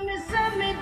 Let me, let me.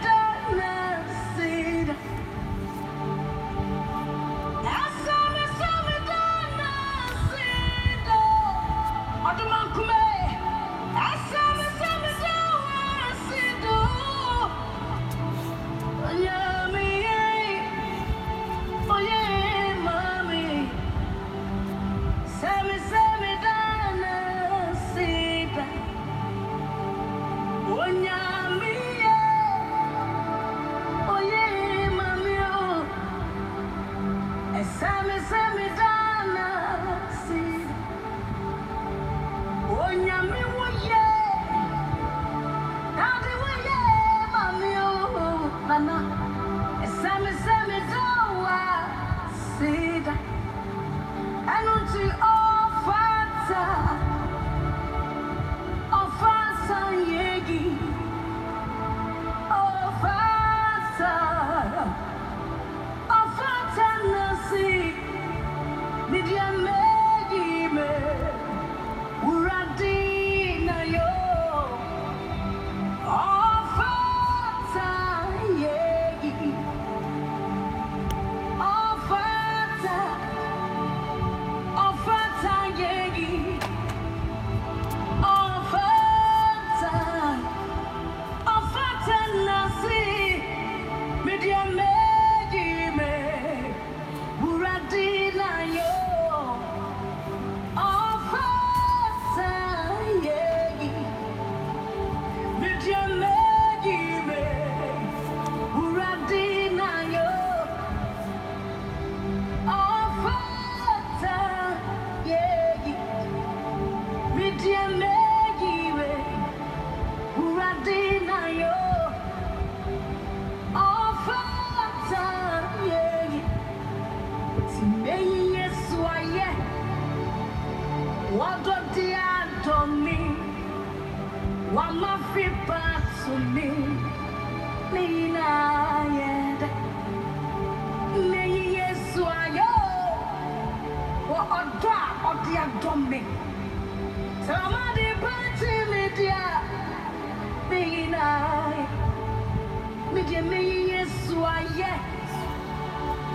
mi de mi yesu ayẹ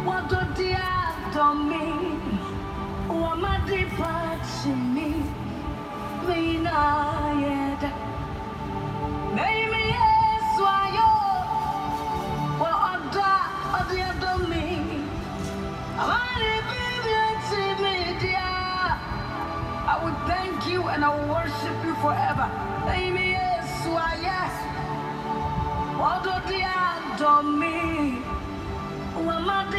wado di adọ mi wa ma di pachi mi mi na yẹ da meyi mi yesu ayọ wa ọda ọdi adọ mi amari bi thank you and I will worship you forever. Amen. Yes, why yes ọdọdẹ àdọ mi wọn má dé.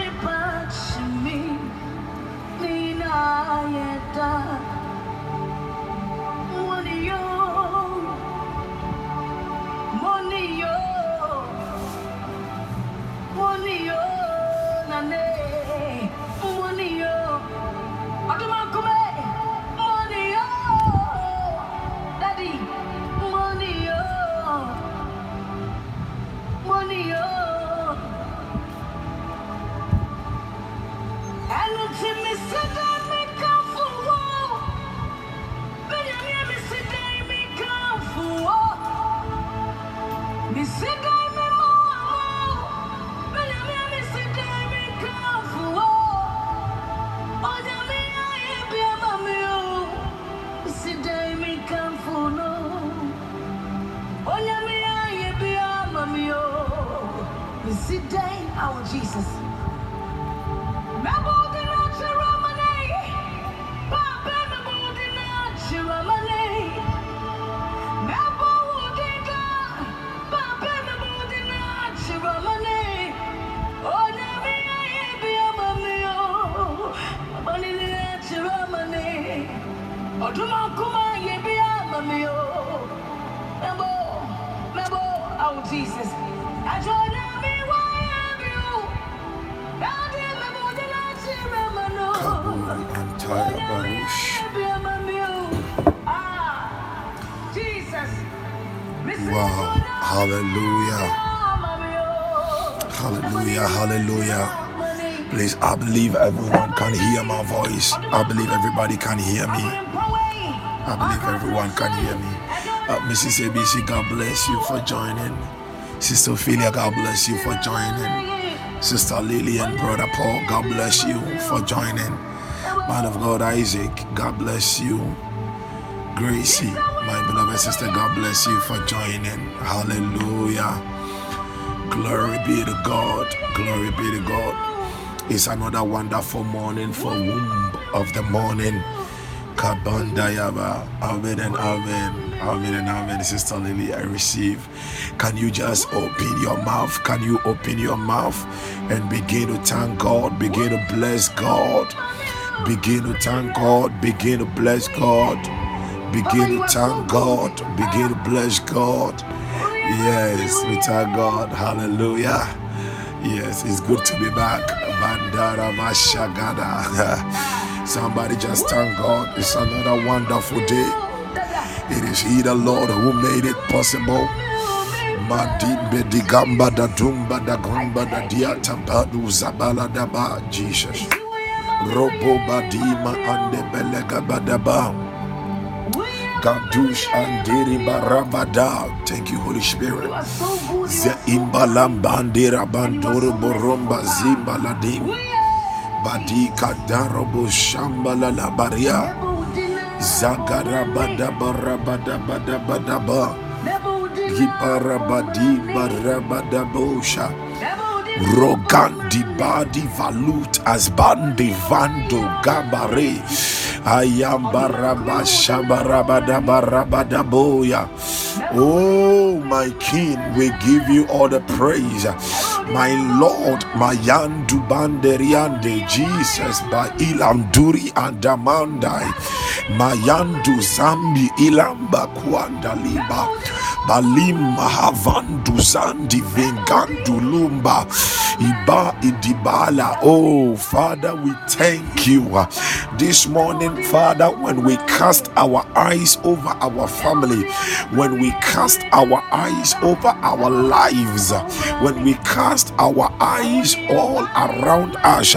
everybody can hear me. I believe everyone can hear me. Uh, Mrs. ABC, God bless you for joining. Sister Ophelia, God bless you for joining. Sister Lily and Brother Paul, God bless you for joining. Man of God Isaac, God bless you. Gracie, my beloved sister, God bless you for joining. Hallelujah. Glory be to God. Glory be to God. It's another wonderful morning for women of the morning. Kabandayaba. Amen and amen. Amen and amen. Sister Lily, I receive. Can you just open your mouth? Can you open your mouth and begin to thank God? Begin to bless God. Begin to thank God. Begin to bless God. Begin to thank God. Begin to bless God. Yes, we thank God. Hallelujah. Yes, it's good to be back. Bandara Mashagada. Somebody just thank God. It's another wonderful day. It is He, the Lord, who made it possible. Madimbe digamba da dumba da gumba da diata badu zabala daba Jesus. Robo badima ande belega badaba. Gadush andiri barabada. Thank you, Holy Spirit. Ze imbalam bandira bandoro boromba zimba ladim. Badika darobo shambala la baria. Zagara bada barabada bada bada ba. Giparabadi barabada bosha. Rogandi badi valut as bandi vando gabare. Ayam baraba shabarabada barabada boya. Oh, my King, we give you all the praise. My Lord, my Yandu Banderiande, Jesus, by Ilamduri and Damandai, Mayandu Zambi Ilamba Kwandaliba. Balim Mahavandu Zandi Vengandu Lumba Iba Idibala. Oh, Father, we thank you this morning, Father, when we cast our eyes over our family, when we cast our eyes over our lives, when we cast our eyes all around us,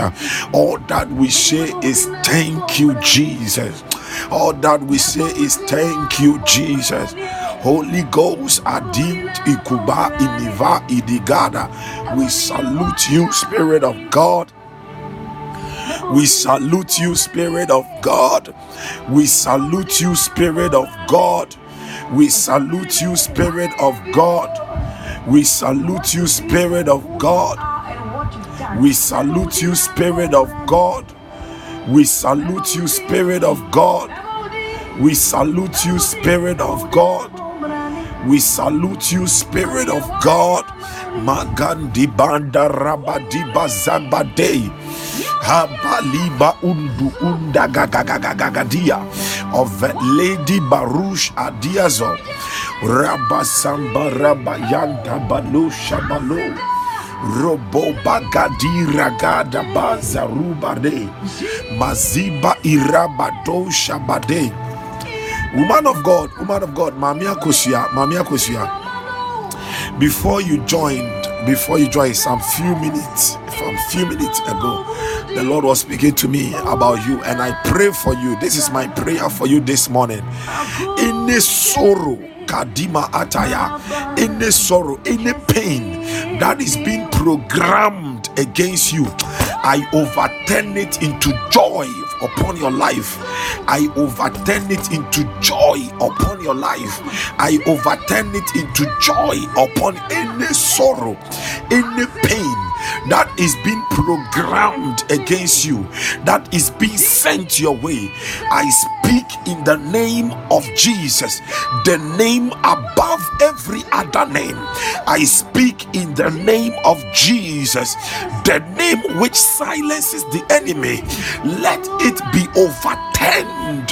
all that we say is thank you, Jesus. All that we say is thank you, Jesus. Holy Ghost, Adim, Ikuba, Iniva, Idigada. We salute you, Spirit of God. We salute you, Spirit of God. We salute you, Spirit of God. We salute you, Spirit of God. We salute you, Spirit of God. We salute you, Spirit of God. We salute you, Spirit of God. We salute you, Spirit of God. We salute you, Spirit of God. Magandi banda rabadiba zabade. Habaliba undu unda gagagagagadia. Of Lady Baruch Adiazo. Rabasamba rabayanta balo shabalo. Robo bagadi ragada baza rubade. Maziba irabado shabade. Woman of God, woman of God, Mamia Kosia, Mamia Kosia. Before you joined, before you joined, some few minutes, from few minutes ago, the Lord was speaking to me about you, and I pray for you. This is my prayer for you this morning. Any sorrow, Kadima Ataya, any sorrow, in any pain that is being programmed against you, I overturn it into joy upon your life. I overturn it into joy upon your life. I overturn it into joy upon any sorrow, any pain that is being programmed against you, that is being sent your way. I speak in the name of Jesus, the name above every other name. I speak in the name of Jesus, the name which silences the enemy. Let it be overturned.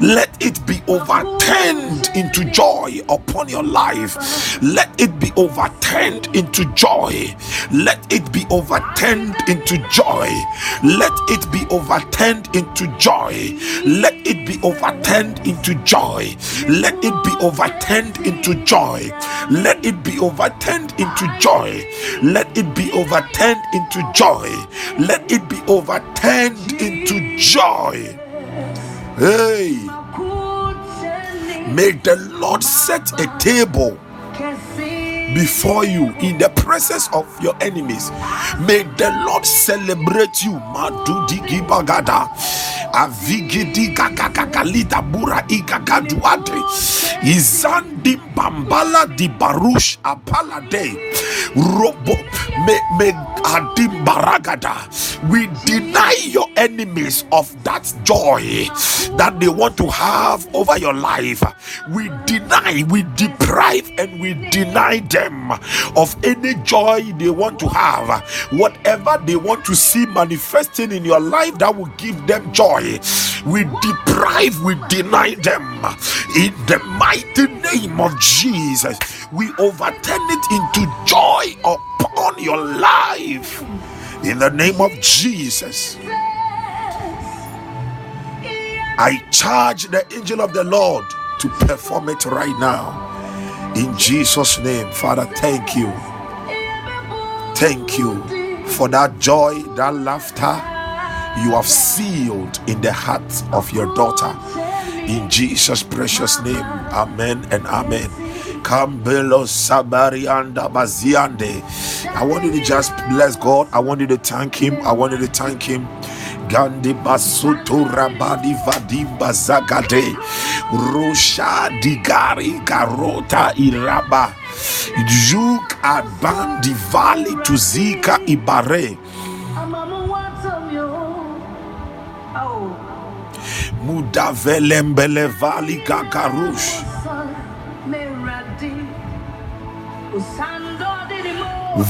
Let it be overturned into joy upon your life. Let it be overturned into joy. Let it be overturned into joy. Let it be overturned into joy. Let it be overturned into joy. Let it be overturned into joy. Let it be overturned into joy. Let it be overturned into joy. Let it be overturned into joy. Hey, may the Lord set a table before you in the presence of your enemies. May the Lord celebrate you. Izandi bambala di barush. Robo me adim baragada. We deny your enemies of that joy that they want to have over your life. We deny, we deprive, and we deny them of any joy they want to have. Whatever they want to see manifesting in your life that will give them joy, we deprive, we deny them. In the mighty name of Jesus, we overturn it into joy upon your life. In the name of Jesus. I charge the angel of the Lord to perform it right now. In Jesus' name, Father, thank you. Thank you for that joy, that laughter you have sealed in the heart of your daughter. In Jesus' precious name, Amen and Amen. Kambelo Sabari and. I want you to just bless God. I want you to thank Him. I want you to thank Him. Gandi basuto rabadi vadimba zagade rosha digari garota iraba juk adbandi vali tuzika ibare mudavelembele vali gagarush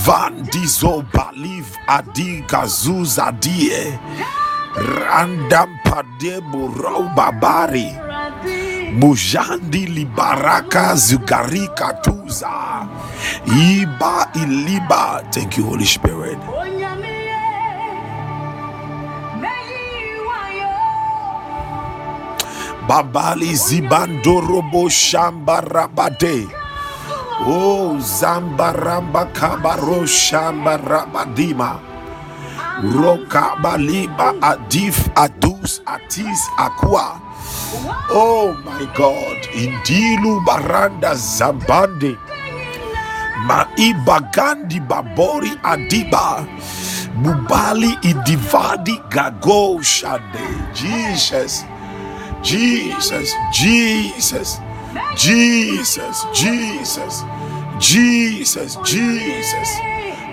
Vandizo baliv adi gazuza die randam padebo babari mujandi libaraka zugarika tuza. Iba iliba. Thank you holy spirit. Babali zibandorobo shamba rabade Oh, Zambaramba Kabaro Shamba Rabadima. Adif Adus Atis Aqua. Oh my God. Indilu Baranda Zambande. Maibagandi Babori Adiba. Mubali Idivadi Gago Shade. Jesus. Jesus. Jesus. Jesus, Jesus, Jesus, Jesus,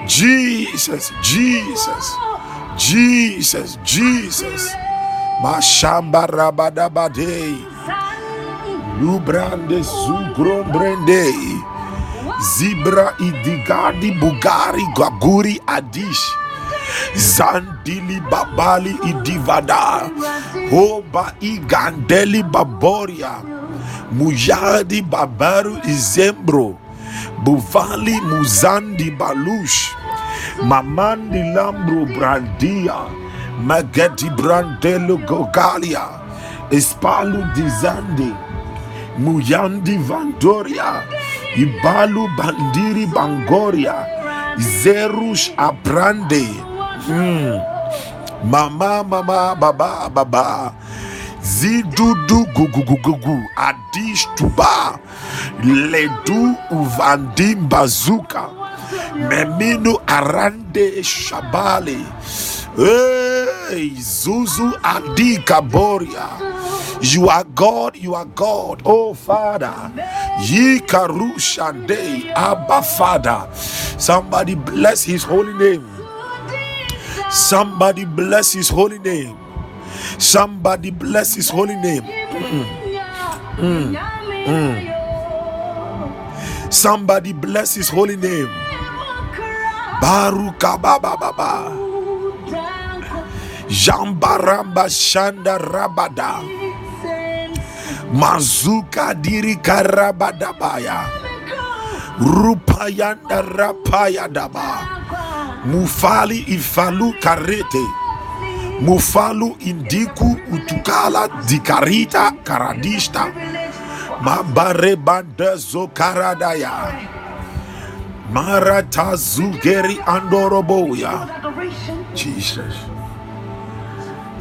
Jesus, Jesus, Jesus, Jesus. Mashamba rabadabade. Lubrande sugrombrende. Zibra idigadi bugari gaguri adish. Zandili babali idivada. Hoba igandeli baboria. Mujadi Babaru Izembro, Buvali Muzandi Balush, Mamandi Lambro Brandia, Mageti Brandelo Gogalia, Espalu Dizandi, Muyandi Vandoria, Ibalu Bandiri Bangoria, Zerush Abrande, hmm. Mama, mama, baba, baba zidudu gugugugugu adish tuba ledu uvandim bazuka meminu arande shabali hey, zuzu adi kaboria. You are god you are god oh father. Ye karushande abba father. Somebody bless his holy name. Somebody bless his holy name Somebody bless his holy name. Mm. Mm. Somebody bless his holy name. Baruka baba baba. Jambaramba shanda rabada. Mazuka diri karabadabaya. Rupayanda rapaya daba. Mufali ifalu karete. Mufalu indiku utukala dikarita karadista. Mabare bandezo karadaya. Marata zugeri andoroboya. Jesus.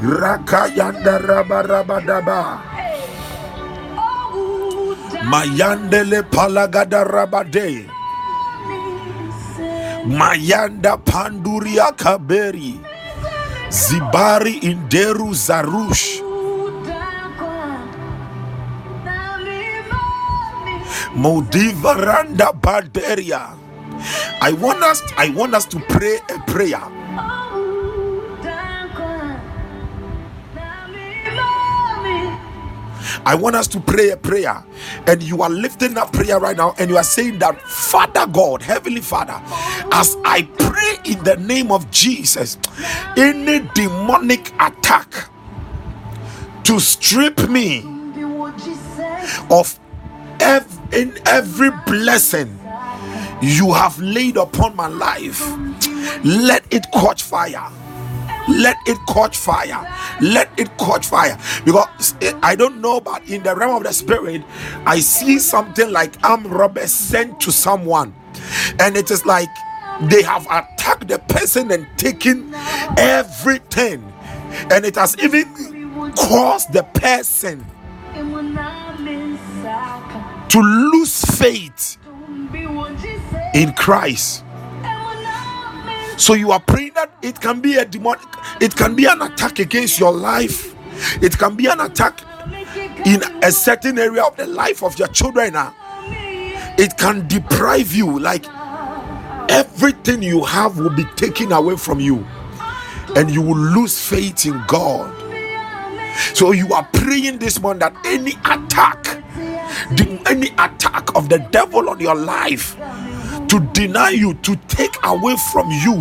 Rakayanda rabarabadaba. Mayandele palagada rabade. Mayanda Panduria Kaberi. Zibari Inderu Zarush. Modivaranda Baderia. I want us I want us to pray a prayer. I want us to pray a prayer, and you are lifting up prayer right now, and you are saying that, Father God, Heavenly Father, as I pray in the name of Jesus, any demonic attack to strip me of ev- in every blessing you have laid upon my life, let it catch fire let it catch fire. Let it catch fire. Because i don't know but in the realm of the spirit i see something like armed robbers sent to someone. And it is like they have attacked the person and taken everything. And it has even caused the person to lose faith in christ so you are praying that it can be a demonic, it can be an attack against your life, it can be an attack in a certain area of the life of your children. Uh. It can deprive you, like everything you have will be taken away from you, and you will lose faith in God. So you are praying this morning that any attack, any attack of the devil on your life to deny you, to take away from you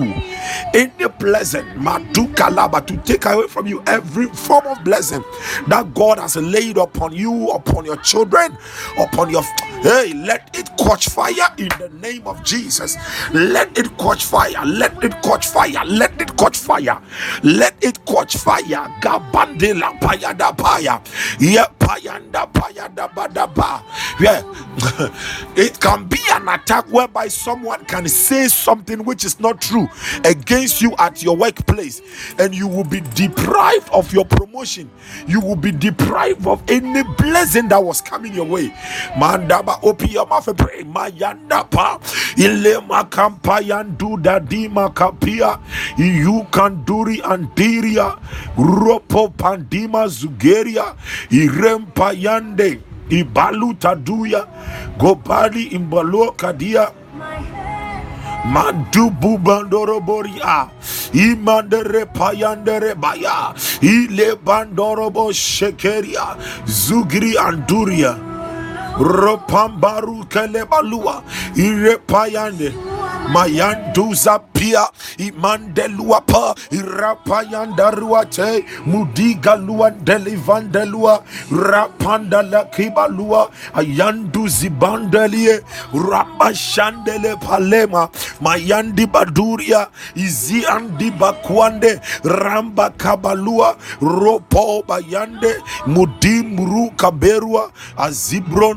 any blessing, Madukalaba, to take away from you every form of blessing that God has laid upon you, upon your children, upon your hey, let it catch fire in the name of Jesus. Let it catch fire, let it catch fire, let it catch fire, let it catch fire. Gabandela paya, yeah, payanda. Yeah, it can be an attack whereby someone can say something which is not true against you at your workplace, and you will be deprived of your promotion. You will be deprived of any blessing that was coming your way. Mandaba, open your mouth and pray. Mayandapa, ilema kampayandu dadima kapia, you can duri andiria, ropo pandima zugeria, irempayande. Ibalu taduya, gobali imbalo kadia, Madubu bandoroboria, imandere payandere baya, ile bandorobo shekeria, zugri anduria ropambaru kelebalua irepayande mayanduza pia imandelua pa imandeluapa irapayandaruate mudigalua delivandelua rapandala kibalua ayanduzibandelie rabashandele palema mayandi baduria izi andi bakwande ramba kabalua ropo bayande mudimru kaberua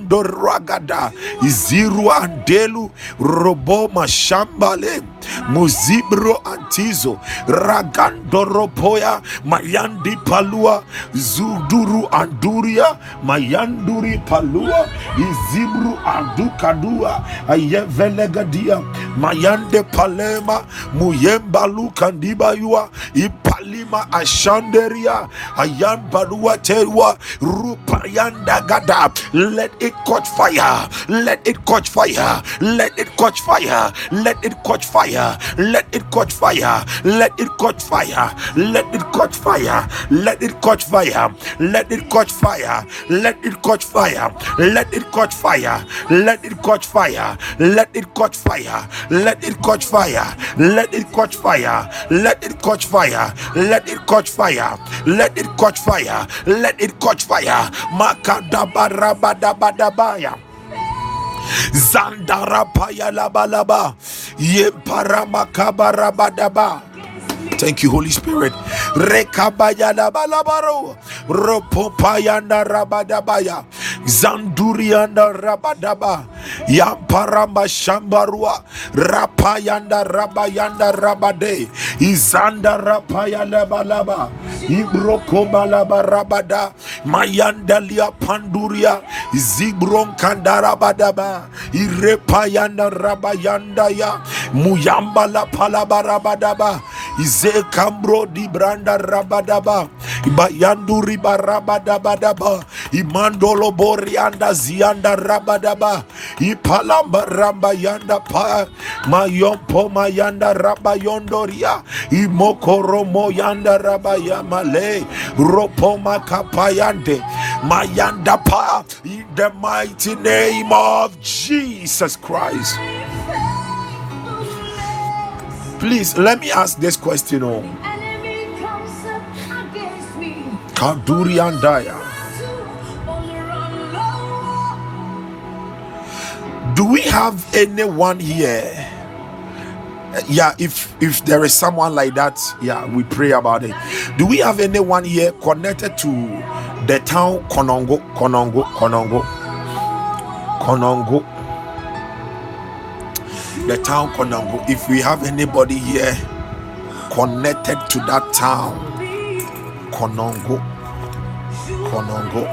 azibrondo ragada izirua andelu robo mashambale muzibro antizo ragandoropoya mayandi palua zuduru anduria mayanduri palua izibru andukadua ayevelegadia mayande palema muyembalu kandibayua ipalima ashanderia ayambalua terua rupayanda gada. Let it catch fire let it catch fire let it catch fire let it catch fire let it catch fire let it catch fire let it catch fire let it catch fire let it catch fire let it catch fire let it catch fire let it catch fire let it catch fire let it catch fire let it catch fire let it catch fire let it catch fire let it catch fire let it catch fire makadabarabadabadabaya labaya. Zandarapaya labalaba. Yemparamakaba ba. Thank you, Holy Spirit. Zandurianda rabadaba. Yamparamba shambarua. Rapayanda rabayanda rabade. Izanda. Ibroko balaba rabada. Mayanda lia panduria. Zibron kandarabadaba. Irepayanda rabayanda ya. Muyamba la palabarabadaba. Ize kambro di branda rabadaba. Ibayanduri barabadabadaba. Imandolo borianda zianda rabadaba. Ipalamba ramba yanda pa. Mayompo mayanda. Imokoro moyanda rabayamale. Ropo makapayande. Mayanda pa. In the mighty name of Jesus Christ. Please let me ask this question. Oh, Enemy comes up against me. Kaduri Andaya. On the run low. Do we have anyone here? Yeah, if if there is someone like that, yeah, we pray about it. Do we have anyone here connected to the town Konongo, Konongo, Konongo, Konongo? The town Konongo. If we have anybody here connected to that town, Konongo, Konongo,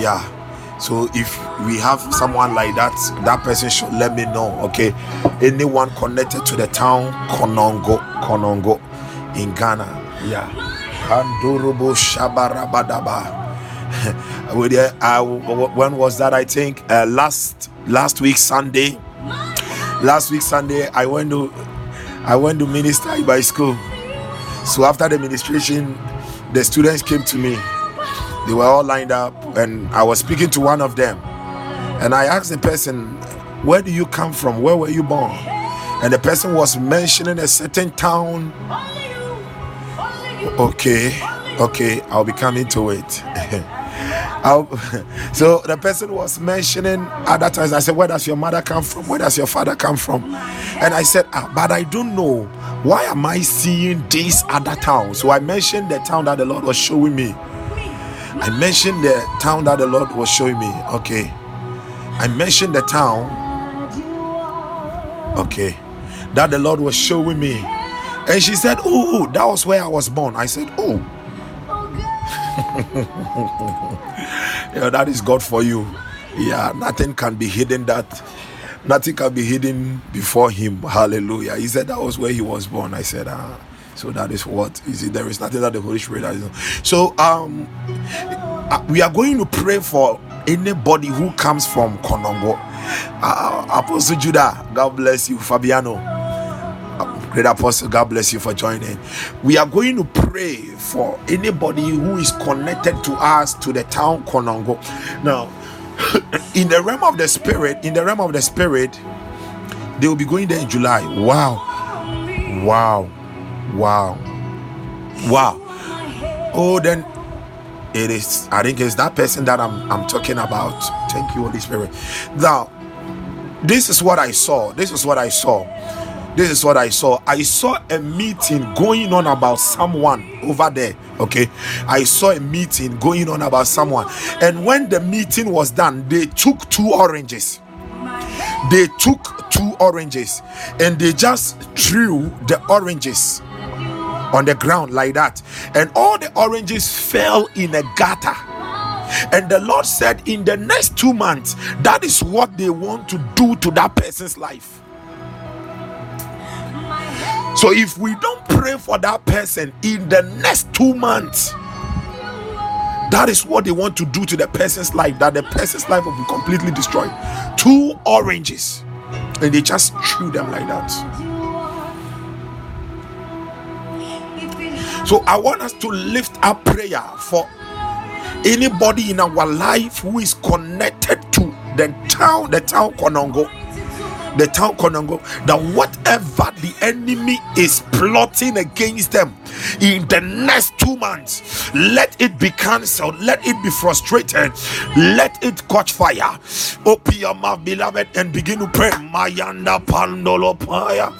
yeah. So if we have someone like that, that person should let me know. Okay, anyone connected to the town Konongo, Konongo, in Ghana, yeah. Kandurubu Shabarabadaba. When was that? I think uh, last last week Sunday. Last week Sunday, I went to I went to minister by school. So after the ministration, the students came to me. They were all lined up, and I was speaking to one of them. And I asked the person, Where do you come from? Where were you born? And the person was mentioning a certain town. Only you. Only you. Okay, okay, I'll be coming to it. So the person was mentioning at that time. I said, Where does your mother come from? Where does your father come from? And I said, ah, But I don't know. Why am I seeing this other town? So I mentioned the town that the Lord was showing me. I mentioned the town that the Lord was showing me. Okay. I mentioned the town. Okay. That the Lord was showing me. And she said, Oh, that was where I was born. I said, Oh, yeah, that is God for you. Yeah, nothing can be hidden that nothing can be hidden before him. Hallelujah. He said that was where he was born. I said, ah, so that is what is it? There is nothing that the Holy Spirit has. So um uh, we are going to pray for anybody who comes from Konongo. Uh, Apostle Judah, God bless you, Fabiano. Great Apostle, God bless you for joining. We are going to pray for anybody who is connected to us to the town Konongo. Now, in the realm of the spirit, in the realm of the spirit, they will be going there in July. Wow, wow, wow, wow. Oh, then it is. I think it's that person that I'm I'm talking about. Thank you, Holy Spirit. Now, this is what I saw. This is what I saw. This is what I saw. I saw a meeting going on about someone over there. Okay. I saw a meeting going on about someone. And when the meeting was done, they took two oranges. They took two oranges and they just threw the oranges on the ground like that. And all the oranges fell in a gutter. And the Lord said, in the next two months, that is what they want to do to that person's life. So if we don't pray for that person in the next two months, that is what they want to do to the person's life, that the person's life will be completely destroyed. Two oranges, and they just threw them like that. So I want us to lift up prayer for anybody in our life who is connected to the town, the town Konongo, the town Konongo, that whatever the enemy is plotting against them in the next two months, let it be cancelled, let it be frustrated, let it catch fire. Open your mouth, beloved, and begin to pray. Mayanda pandolo paya,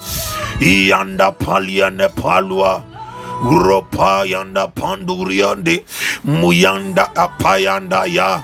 yanda paliane palua. Uropa yanda panduriande muyanda apayanda ya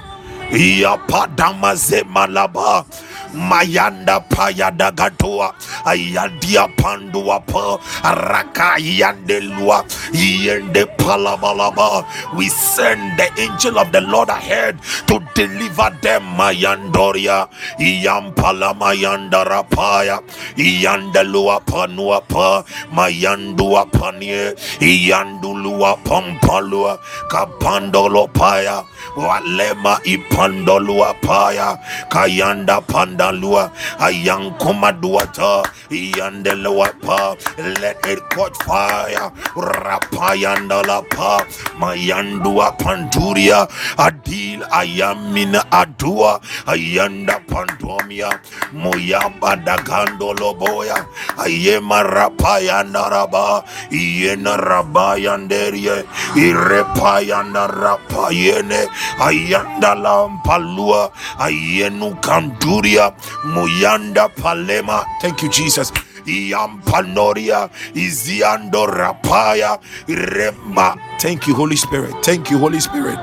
ya padama malaba mayanda payada gatua. Ayadia pandua pa raka yandelua yende palabalaba. We send the angel of the lord ahead to deliver them mayandoria. Iyampala mayandara paya. Iyandelua panua pa. Mayandua panie. Iyandulua pampalua. Kapandolo paya. Walema ipandolua paya. Kayanda pandalua ayankomaduata iyandelua pa let it catch fire. Rapayandala pa mayandua panduria adil ayamina adua ayanda pandomia moyamba dagandolo boya ayema rapayanda raba iyena rabayanderie irepayanda rapayene ayanda lampalua ayenu kanduria muyanda palema thank you jesus Iampanoria Iziando Rapaya Rema. Thank you, Holy Spirit. Thank you, Holy Spirit.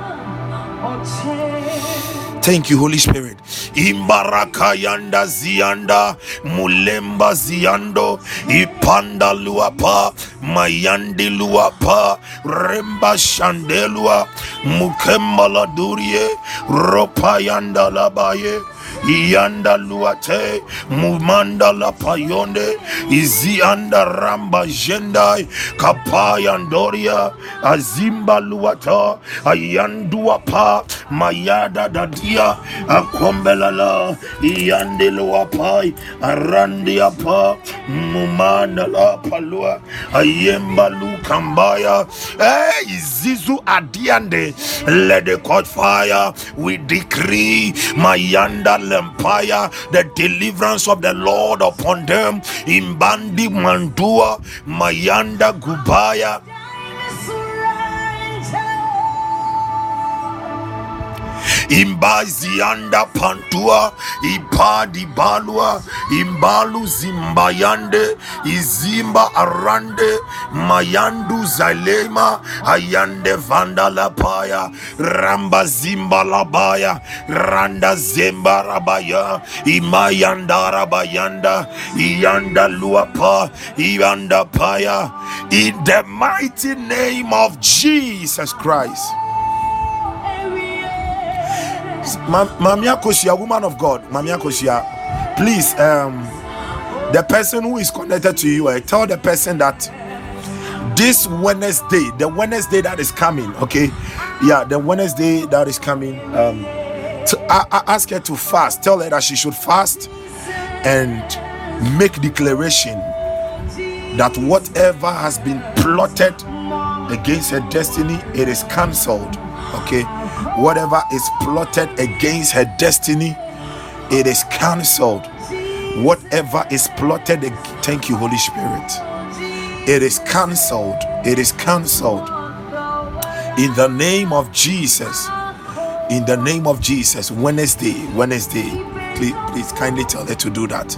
Thank you, Holy Spirit. Imbaraka yanda zianda mulemba ziando ipanda luapa mayandi luapa remba shandelua mukembala durie ropa yanda labaye iyanda luate mumanda la payonde izianda ramba jendai kapayandoria azimba luata ayandua pa mayada dadia akombelala iyande luapai arandia pa mumanda la palua ayemba lukambaya. Hey zizu adiande let the court fire. We decree mayanda empire the deliverance of the lord upon them. Imbandi mandua mayanda gubaya imbazianda pantua ipadi balua imbalu zimbayande izimba arande mayandu zalema ayande vandala paya ramba zimba labaya randa zemba rabaya imayanda rabayanda iyanda luapa iyanda paya. In the mighty name of Jesus Christ Mamia Kosia, woman of God, Mamia Kosia, please, um, the person who is connected to you, I tell the person that this Wednesday, the Wednesday that is coming, okay, yeah, the Wednesday that is coming, um, to, I, I ask her to fast. Tell her that she should fast and make declaration that whatever has been plotted against her destiny, it is cancelled. Okay whatever is plotted against her destiny it is cancelled. Whatever is plotted thank you holy spirit. It is cancelled. It is cancelled. In the name of jesus. In the name of jesus. Wednesday wednesday. Please, please kindly tell her to do that.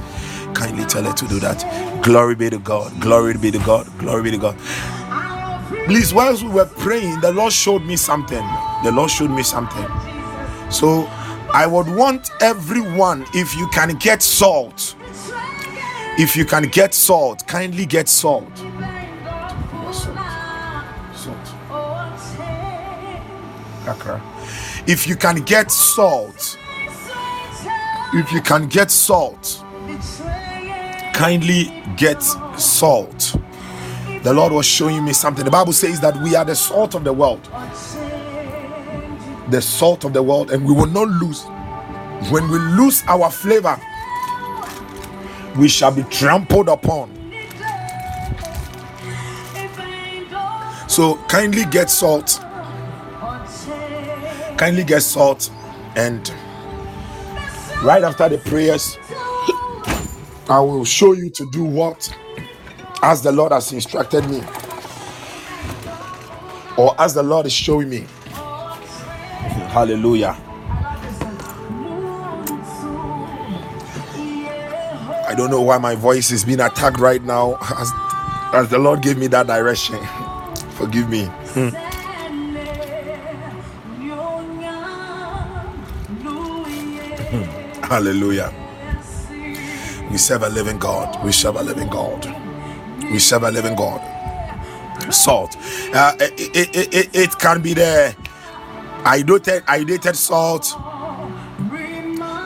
Kindly tell her to do that. Glory be to god. Glory be to god. Glory be to god. Please whilst we were praying the lord showed me something the Lord showed me something. So I would want everyone, if you can get salt, if you can get salt, kindly get salt. If you can get salt, if you can get salt, kindly get salt. The Lord was showing me something. The Bible says that we are the salt of the world the salt of the world, and we will not lose. When we lose our flavor, we shall be trampled upon. So kindly get salt. Kindly get salt, and right after the prayers, I will show you to do what as the Lord has instructed me, or as the Lord is showing me. Hallelujah. I don't know why my voice is being attacked right now as, as the Lord gave me that direction. Forgive me. Hmm. Hallelujah. We serve a living God. We serve a living God. We serve a living God. Salt. Uh, it, it, it, it, can be the iodinated, iodinated salt.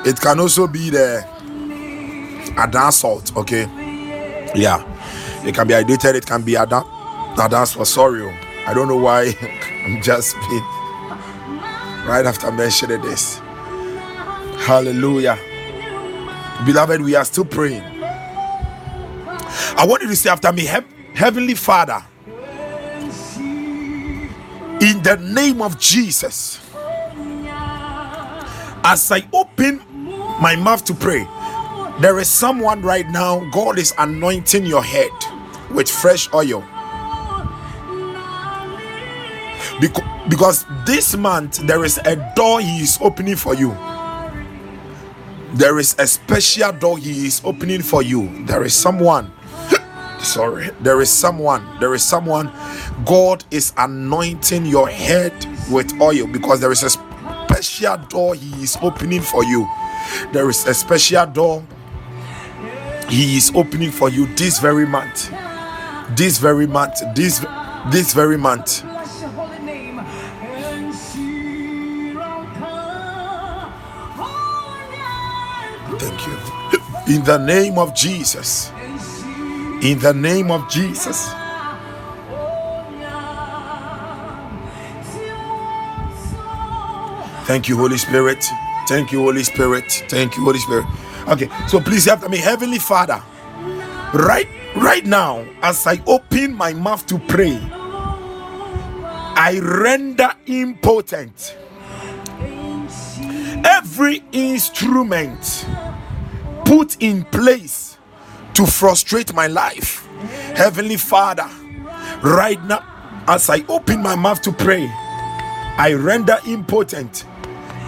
It can also be the Adan salt. Okay. Yeah. It can be iodinated. It can be Adan. Adan for sorry. Oh. I don't know why I'm just being right after mentioning this. Hallelujah. Beloved, we are still praying. I want you to say after me, Heavenly Father, in the name of Jesus, as I open my mouth to pray, there is someone right now, God is anointing your head with fresh oil. Because this month there is a door He is opening for you. There is a special door he is opening for you. There is someone sorry. There is someone there is someone god is anointing your head with oil because there is a special door he is opening for you. There is a special door he is opening for you this very month. This very month this this very month. Thank you. In the name of Jesus. In the name of Jesus. Thank you, Holy Spirit. Thank you, Holy Spirit. Thank you, Holy Spirit. Okay, so please after me, Heavenly Father. Right, right now, as I open my mouth to pray, I render impotent every instrument put in place to frustrate my life. Heavenly Father, right now, as I open my mouth to pray, I render impotent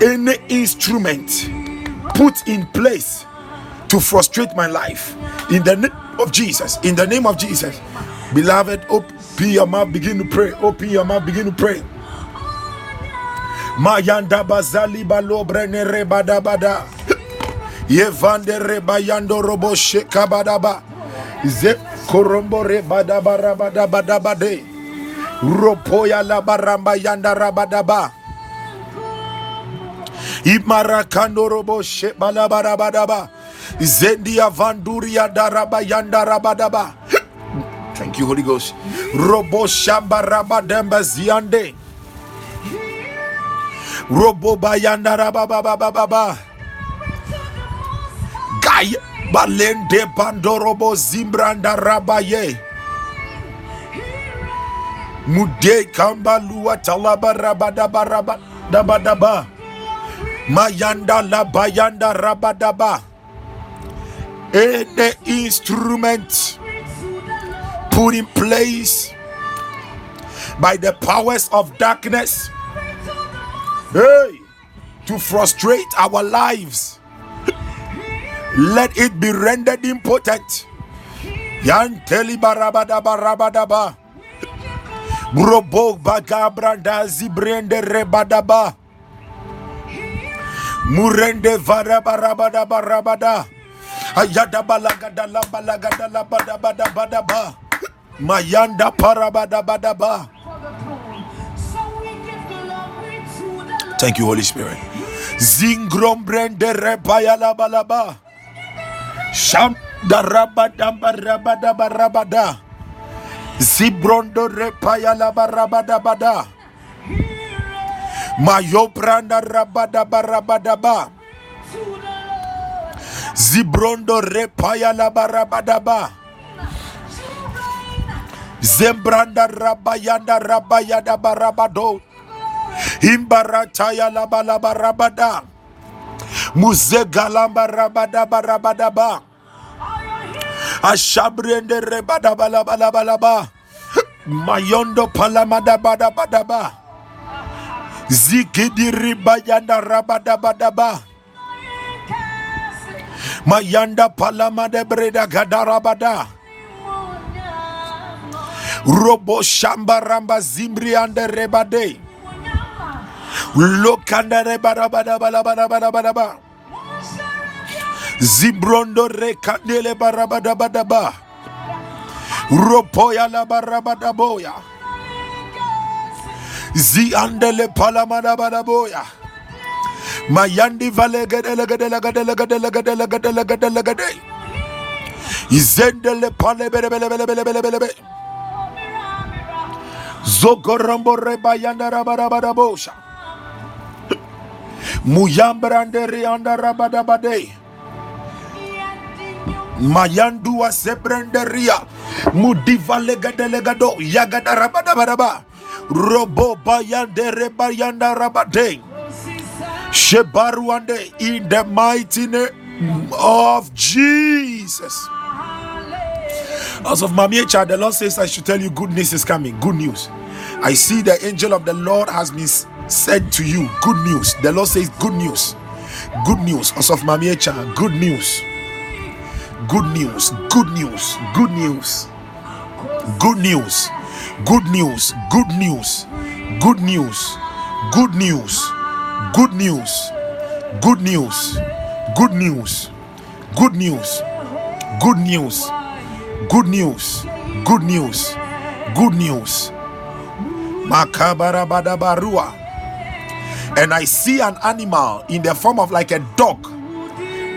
any instrument put in place to frustrate my life in the name of Jesus. In the name of Jesus, beloved, open your mouth, begin to pray. Open your mouth, begin to pray. Mayanda bazali balo. Yevande rebayando robo shekabadaba. Ze korombo rebada barabada bada bade. Ropoya la baramba yanda rabadaba. Imarakando robo shebala barabadaba. Zendia vanduria daraba yanda rabadaba. Thank you, Holy Ghost. Robo shamba rabadamba ziande. Robo bayanda rabababababa. Gay balende bandorobo zimbranda rabaye. Mude kamba lua talaba rabadaba rabadaba daba. Mayanda la bayanda rabadaba. Any instrument put in place by the powers of darkness hey, to frustrate our lives. Let it be rendered impotent. Yanteli barabada barabadaba. Brobo bagabranda zibrende rebadaba. Murende varabarabada barabada. Ayada balagada la balagada la bada bada bada ba. Mayanda parabada bada ba. Thank you, Holy Spirit. Zingrom brende repaya la balaba. Rabada barabada barabada. Zibrondo repaya la barabada bada. Mayo branda rabada barabada ba. Zibrondo repaya la barabada ba. Zembranda rabayanda rabayada barabado. Imbarataya laba laba rabada. Muzega lamba rabada barabada ba. Ashabrende rebada balaba laba laba. Mayondo palamada bada bada ba. Zikidi ribayanda rabada bada ba. Mayanda palamade breda gadarabada. Robo shamba ramba zimbriande rebade. Lokanda rebada Zimbrondo rekandele barabadabadaba. Ropoya la barabadaboya. Ziandele palamadabadaboya. Mayandi vale gadele gadele gadele gadele gadele gadele gadele gadele. Izendele pale bele bele bele bele bele bele bele. Zogorambo rebayanda rabadabadabosha. Muyambrande rianda rabadabade. Mayandua sebrenderia. Mudiva legadelegado. Yagada rabadabadaba. Robo bayande rebayanda rabade. Shebaruande in the mighty name of Jesus. As of Mamiecha, the Lord says, I should tell you good news is coming. Good news. I see the angel of the Lord has been said to you. Good news. The Lord says, Good news. Good news. As of Mamiecha, good news. Good news. Good news. Good news. Good news. Good news. Good news. Good news. Good news. Good news. Good news. Good news. Good news. Good news. Good news. Good news. Good news. Makabarabadabarua. And I see an animal in the form of like a dog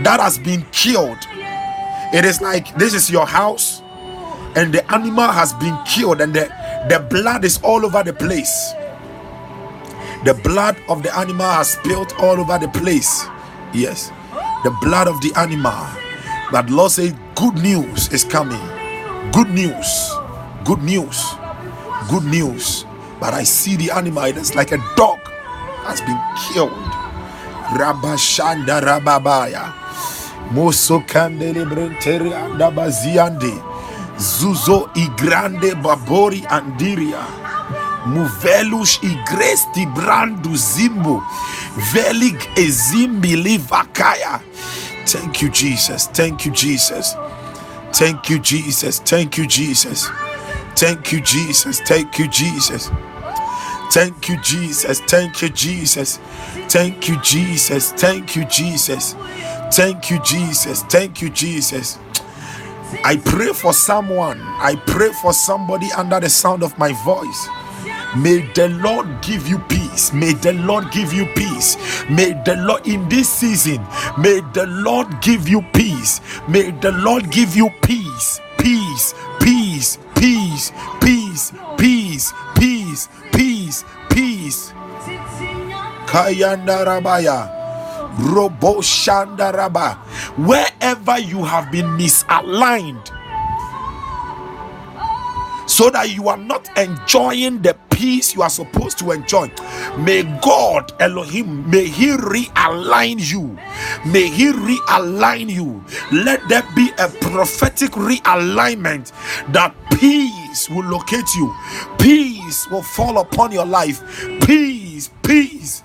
that has been killed. It is like this is your house, and the animal has been killed, and the, the blood is all over the place. The blood of the animal has spilled all over the place. Yes, the blood of the animal. But Lord says, Good news is coming. Good news. Good news. Good news. But I see the animal, it is like a dog has been killed. Rabashanda Rababaya. Moso Kandele Brenteri Andabaziande. Zuzo Igrande Babori Andiria. Muvelus Igresti Brandu Zimbo. Velig Ezimbi Livakaya. Thank you, Jesus. Thank you, Jesus. Thank you, Jesus. Thank you, Jesus. Thank you, Jesus. Thank you, Jesus. Thank you, Jesus. Thank you, Jesus. Thank you, Jesus. Thank you, Jesus. Thank you, Jesus. Thank you, Jesus. I pray for someone. I pray for somebody under the sound of my voice. May the Lord give you peace. May the Lord give you peace. May the Lord in this season, may the Lord give you peace. May the Lord give you peace. Peace, peace, peace, peace, peace, peace, peace, peace. Kayanda Rabaya. Robo Shandaraba. Wherever you have been misaligned, so that you are not enjoying the peace you are supposed to enjoy. May God, Elohim, may He realign you. May He realign you. Let there be a prophetic realignment that peace will locate you, peace will fall upon your life. Peace, peace,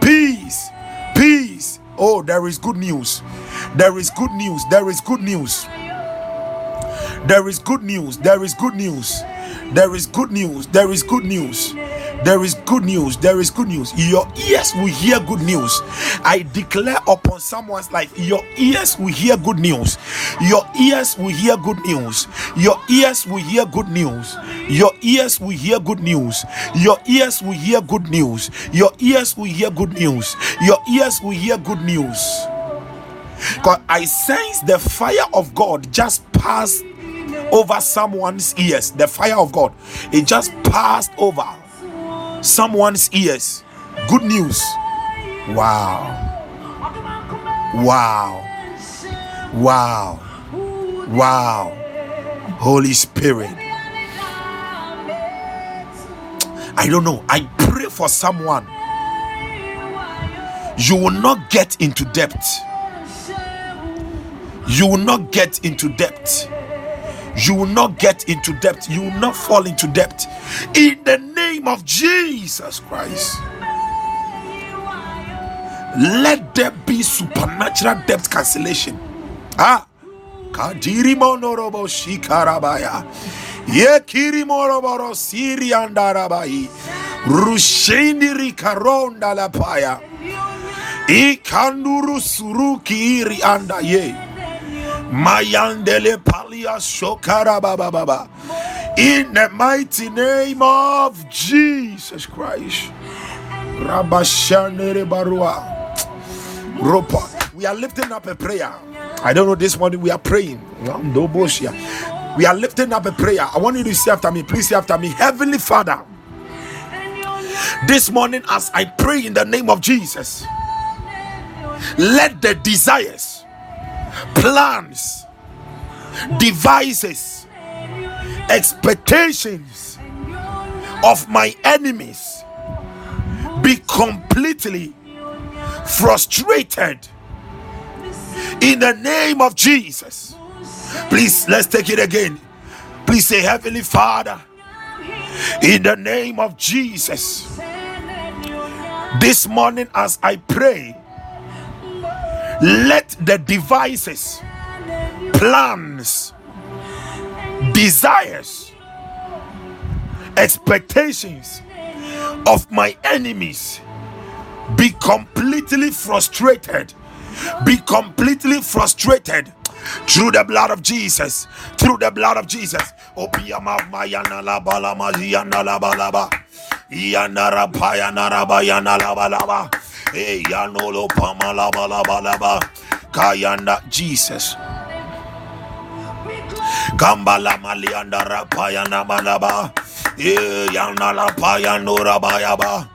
peace, peace. Oh, there is good news. There is good news. There is good news. There is good news. There is good news. There is good news. There is good news. There is good news. There is good news. There is good news. Your ears will hear good news. I declare upon someone's life, your ears will hear good news. Your ears will hear good news. Your ears will hear good news. Your ears will hear good news. Your ears will hear good news. Your ears will hear good news. Your ears will hear good news. Because I sense the fire of God just passed over someone's ears. The fire of God, it just passed over someone's ears. Good news. Wow. Wow. Wow. Wow. Holy Spirit. I don't know. I pray for someone. You will not get into debt. You will not get into debt you will not get into debt. You will not fall into debt. In the name of Jesus Christ. Let there be supernatural debt cancellation. Ah. Shikarabaya. Ikanduru suruki iri anda ye. Mayandele palia baba. In the mighty name of Jesus Christ. Rabashanere barua. Ropa. We are lifting up a prayer. I don't know this morning we are praying. We are lifting up a prayer. I want you to say after me. Please say after me. Heavenly Father. This morning, as I pray in the name of Jesus, let the desires, plans, devices, expectations of my enemies be completely frustrated in the name of Jesus. Please, let's take it again. Please say, Heavenly Father, in the name of Jesus. This morning, as I pray, let the devices, plans, desires, expectations of my enemies be completely frustrated. Be completely frustrated through the blood of Jesus. Through the blood of Jesus. Hey, Yanolo Pamalabalabalaba. Kayanda Jesus. Kambala Malianda Rapayana Malaba. Eh, Yanala Payanura Bayaba.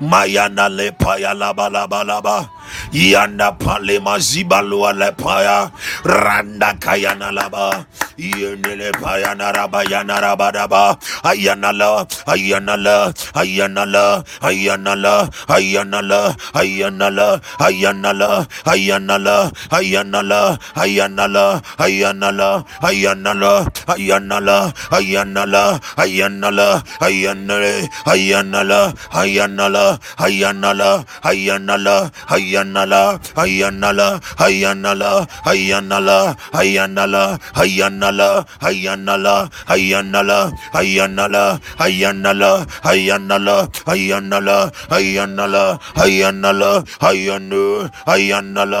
Mayana Le Payalabalaba. Yanda pale mazibalua le paya. Randa kayana laba. Yenele payana raba yana raba daba. Ayana la, ayana la, ayana la, ayana la, ayana la, ayana la, ayana la, ayana la, ayana la, ayana la, ayana la, ayana la, ayana la, ayana la, ayana la, ayana la, ayana la, ayana la, ayana la, ayana la, ayana la, ayana la, ayana la, ayana la, ayana la, ayana la, ayana la, ayana la, ayana la, ayana la, ayana la, ayana la, ayana la, ayanu, ayana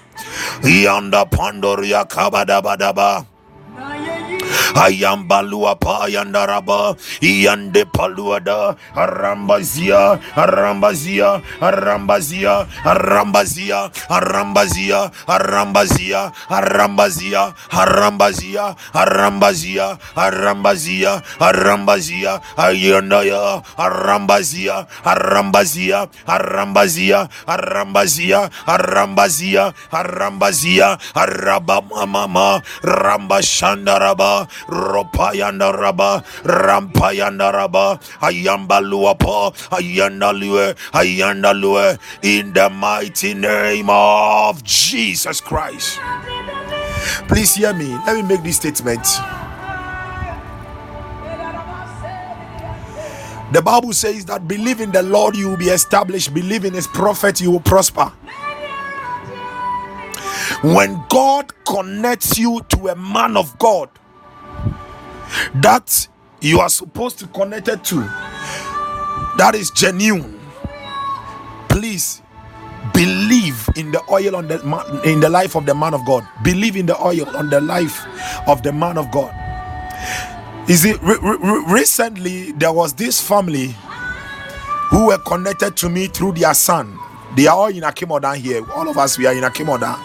Yanda pandoria kabadabadaba. Ayambalua pa yandaraba yande paluada arambazia arambazia arambazia arambazia arambazia arambazia arambazia arambazia arambazia arambazia arambazia ayandaya arambazia arambazia arambazia arambazia arambazia arambazia arabamama rambashandaraba ropayanda raba rampayanda raba ayamba luapa ayanda lue ayanda lue in the mighty name of Jesus Christ please hear me let me make this statement The Bible says that believe in the Lord, you will be established. Believe in His prophet, you will prosper. When God connects you to a man of God, that you are supposed to connect it to that is genuine. Please believe in the oil on the in the life of the man of god. Believe in the oil on the life of the man of god. Is it re- re- recently there was this family who were connected to me through their son. They are all in akimodan here. All of us we are in akimodan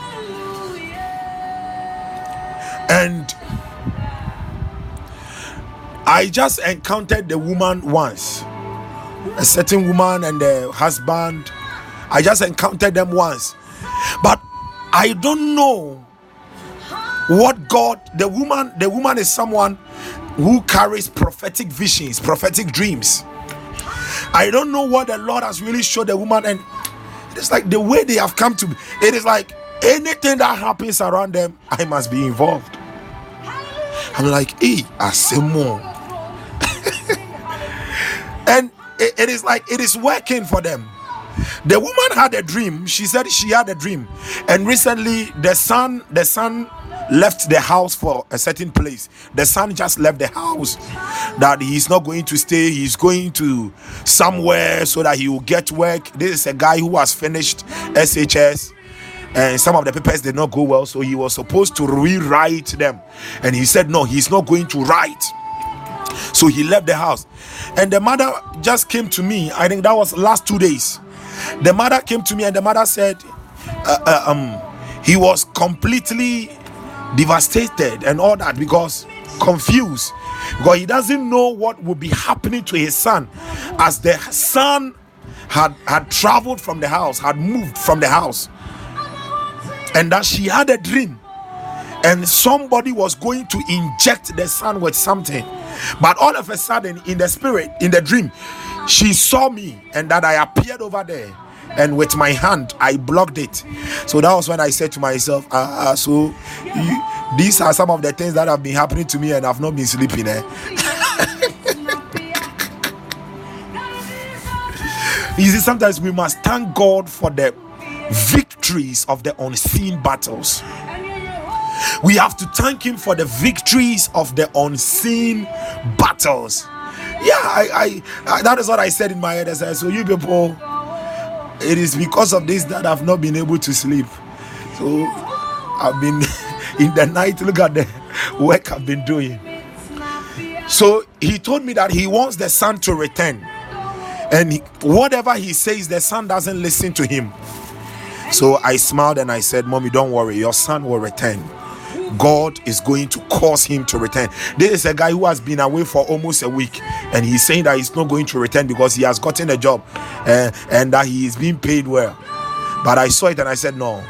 and I just encountered the woman once, a certain woman and the husband. I just encountered them once, but I don't know what God, the woman, the woman is someone who carries prophetic visions, prophetic dreams. I don't know what the Lord has really showed the woman, and it's like the way they have come to. It is like anything that happens around them, I must be involved. I'm like, hey, Asimo. and it, it is like it is working for them. The woman had a dream. She said she had a dream, and recently the son, the son left the house for a certain place. The son just left the house that he's not going to stay, he's going to somewhere so that he will get work. This is a guy who has finished SHS and some of the papers did not go well, so he was supposed to rewrite them. And he said, No, he's not going to write. So he left the house. And the mother just came to me. I think that was last two days. The mother came to me and the mother said, uh, uh, um, he was completely devastated and all that because confused because he doesn't know what will be happening to his son as the son had had traveled from the house had moved from the house and that she had a dream and somebody was going to inject the son with something but all of a sudden in the spirit in the dream she saw me and that i appeared over there and with my hand I blocked it. So that was when I said to myself, uh, uh, so you, these are some of the things that have been happening to me and I've not been sleeping. Eh? you see, sometimes we must thank God for the victories of the unseen battles. We have to thank Him for the victories of the unseen battles. Yeah, I, I, I that is what I said in my head. I said, so you people it is because of this that I've not been able to sleep. So I've been in the night. Look at the work I've been doing. So he told me that he wants the son to return, and he, whatever he says, the son doesn't listen to him. So I smiled and I said, Mommy, don't worry, your son will return. God is going to cause him to return. This is a guy who has been away for almost a week, and he's saying that he's not going to return because he has gotten a job uh, and that he is being paid well. But I saw it and I said, No,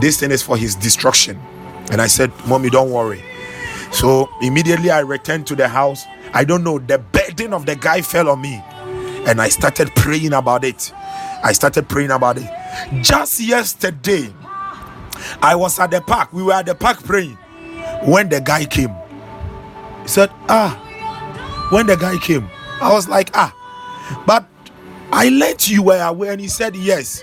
this thing is for his destruction. And I said, Mommy, don't worry. So immediately I returned to the house. I don't know, the burden of the guy fell on me, and I started praying about it. I started praying about it. Just yesterday, I was at the park. We were at the park praying when the guy came. He said, Ah, when the guy came, I was like, Ah, but I let you were aware. And he said, Yes.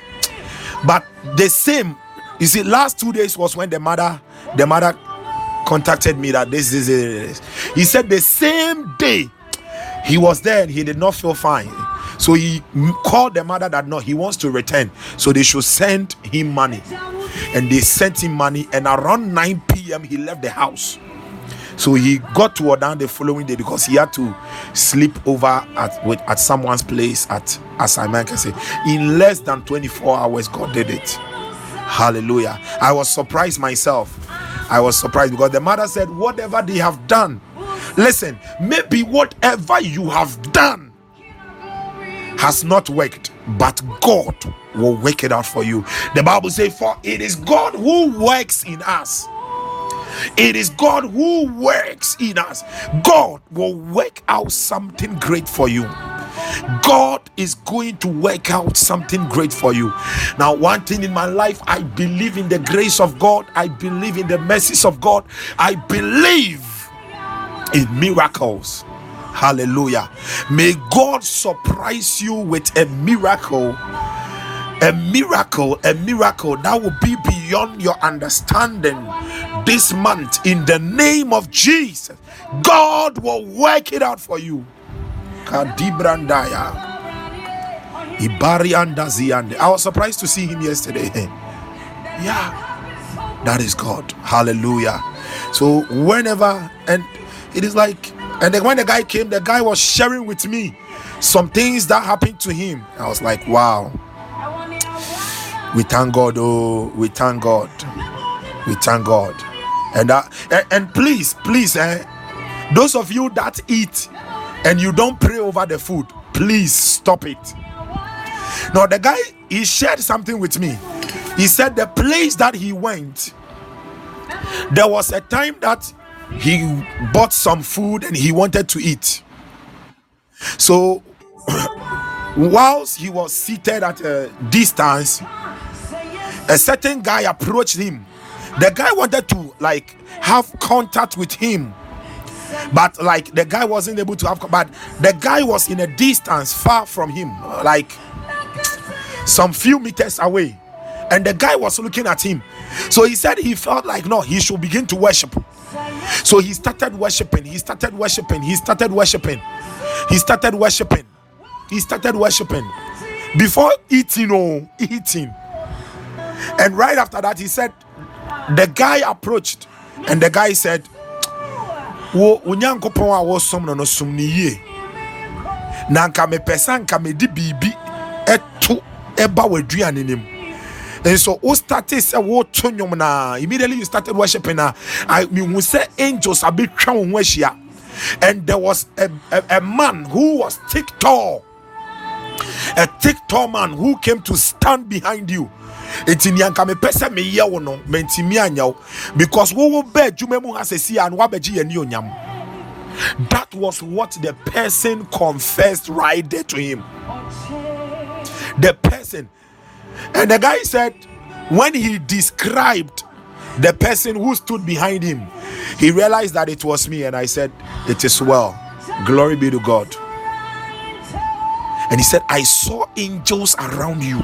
But the same, you see, last two days was when the mother, the mother contacted me that this is it. He said the same day he was there and he did not feel fine. So he called the mother that no, he wants to return. So they should send him money and they sent him money. And around 9 p.m., he left the house. So he got to Odan the following day because he had to sleep over at with, at someone's place at Assignment. Can say in less than 24 hours, God did it. Hallelujah. I was surprised myself. I was surprised because the mother said, Whatever they have done, listen, maybe whatever you have done has not worked, but God will work it out for you. The Bible says, For it is God who works in us. It is God who works in us. God will work out something great for you. God is going to work out something great for you. Now, one thing in my life, I believe in the grace of God, I believe in the mercies of God, I believe in miracles. Hallelujah. May God surprise you with a miracle a miracle, a miracle that will be beyond your understanding this month in the name of Jesus. God will work it out for you. Kadibrandaya. Ibariandaziande. I was surprised to see him yesterday. yeah, that is God. Hallelujah. So whenever and it is like, and then when the guy came, the guy was sharing with me some things that happened to him. I was like, wow we thank God. Oh, we thank God. We thank God. And uh, and, and please, please, eh, those of you that eat and you don't pray over the food, please stop it. Now, the guy he shared something with me. He said the place that he went, there was a time that he bought some food and he wanted to eat. So, whilst he was seated at a distance, a certain guy approached him. The guy wanted to like have contact with him, but like the guy wasn't able to have. But the guy was in a distance far from him, like some few meters away, and the guy was looking at him. So he said he felt like no, he should begin to worship. So he started worshiping. He started worshiping. He started worshiping. He started worshiping. He started worshiping. Before eating, oh, eating. And right after that, he said, the guy approached, and the guy said, wo onyankopɔn a wɔsom no no som ne yie na nka mepɛ sɛ nka mede biribi ɛto ɛba w'aduane no mu. And so who started say what na. Immediately you started worshiping na i mean we say angels a bit wo ho ahyia. And there was a, a, a man who was thick tall a thick tall man who came to stand behind you eti ni anka mepɛ sɛ meyɛ wo no mantimi anyɛ wo because wowo bɛ adwuma mu ha sɛsi a no woabɛgye onyam that was what the person confessed right there to him the person and the guy said, when he described the person who stood behind him, he realized that it was me. And I said, It is well. Glory be to God. And he said, I saw angels around you.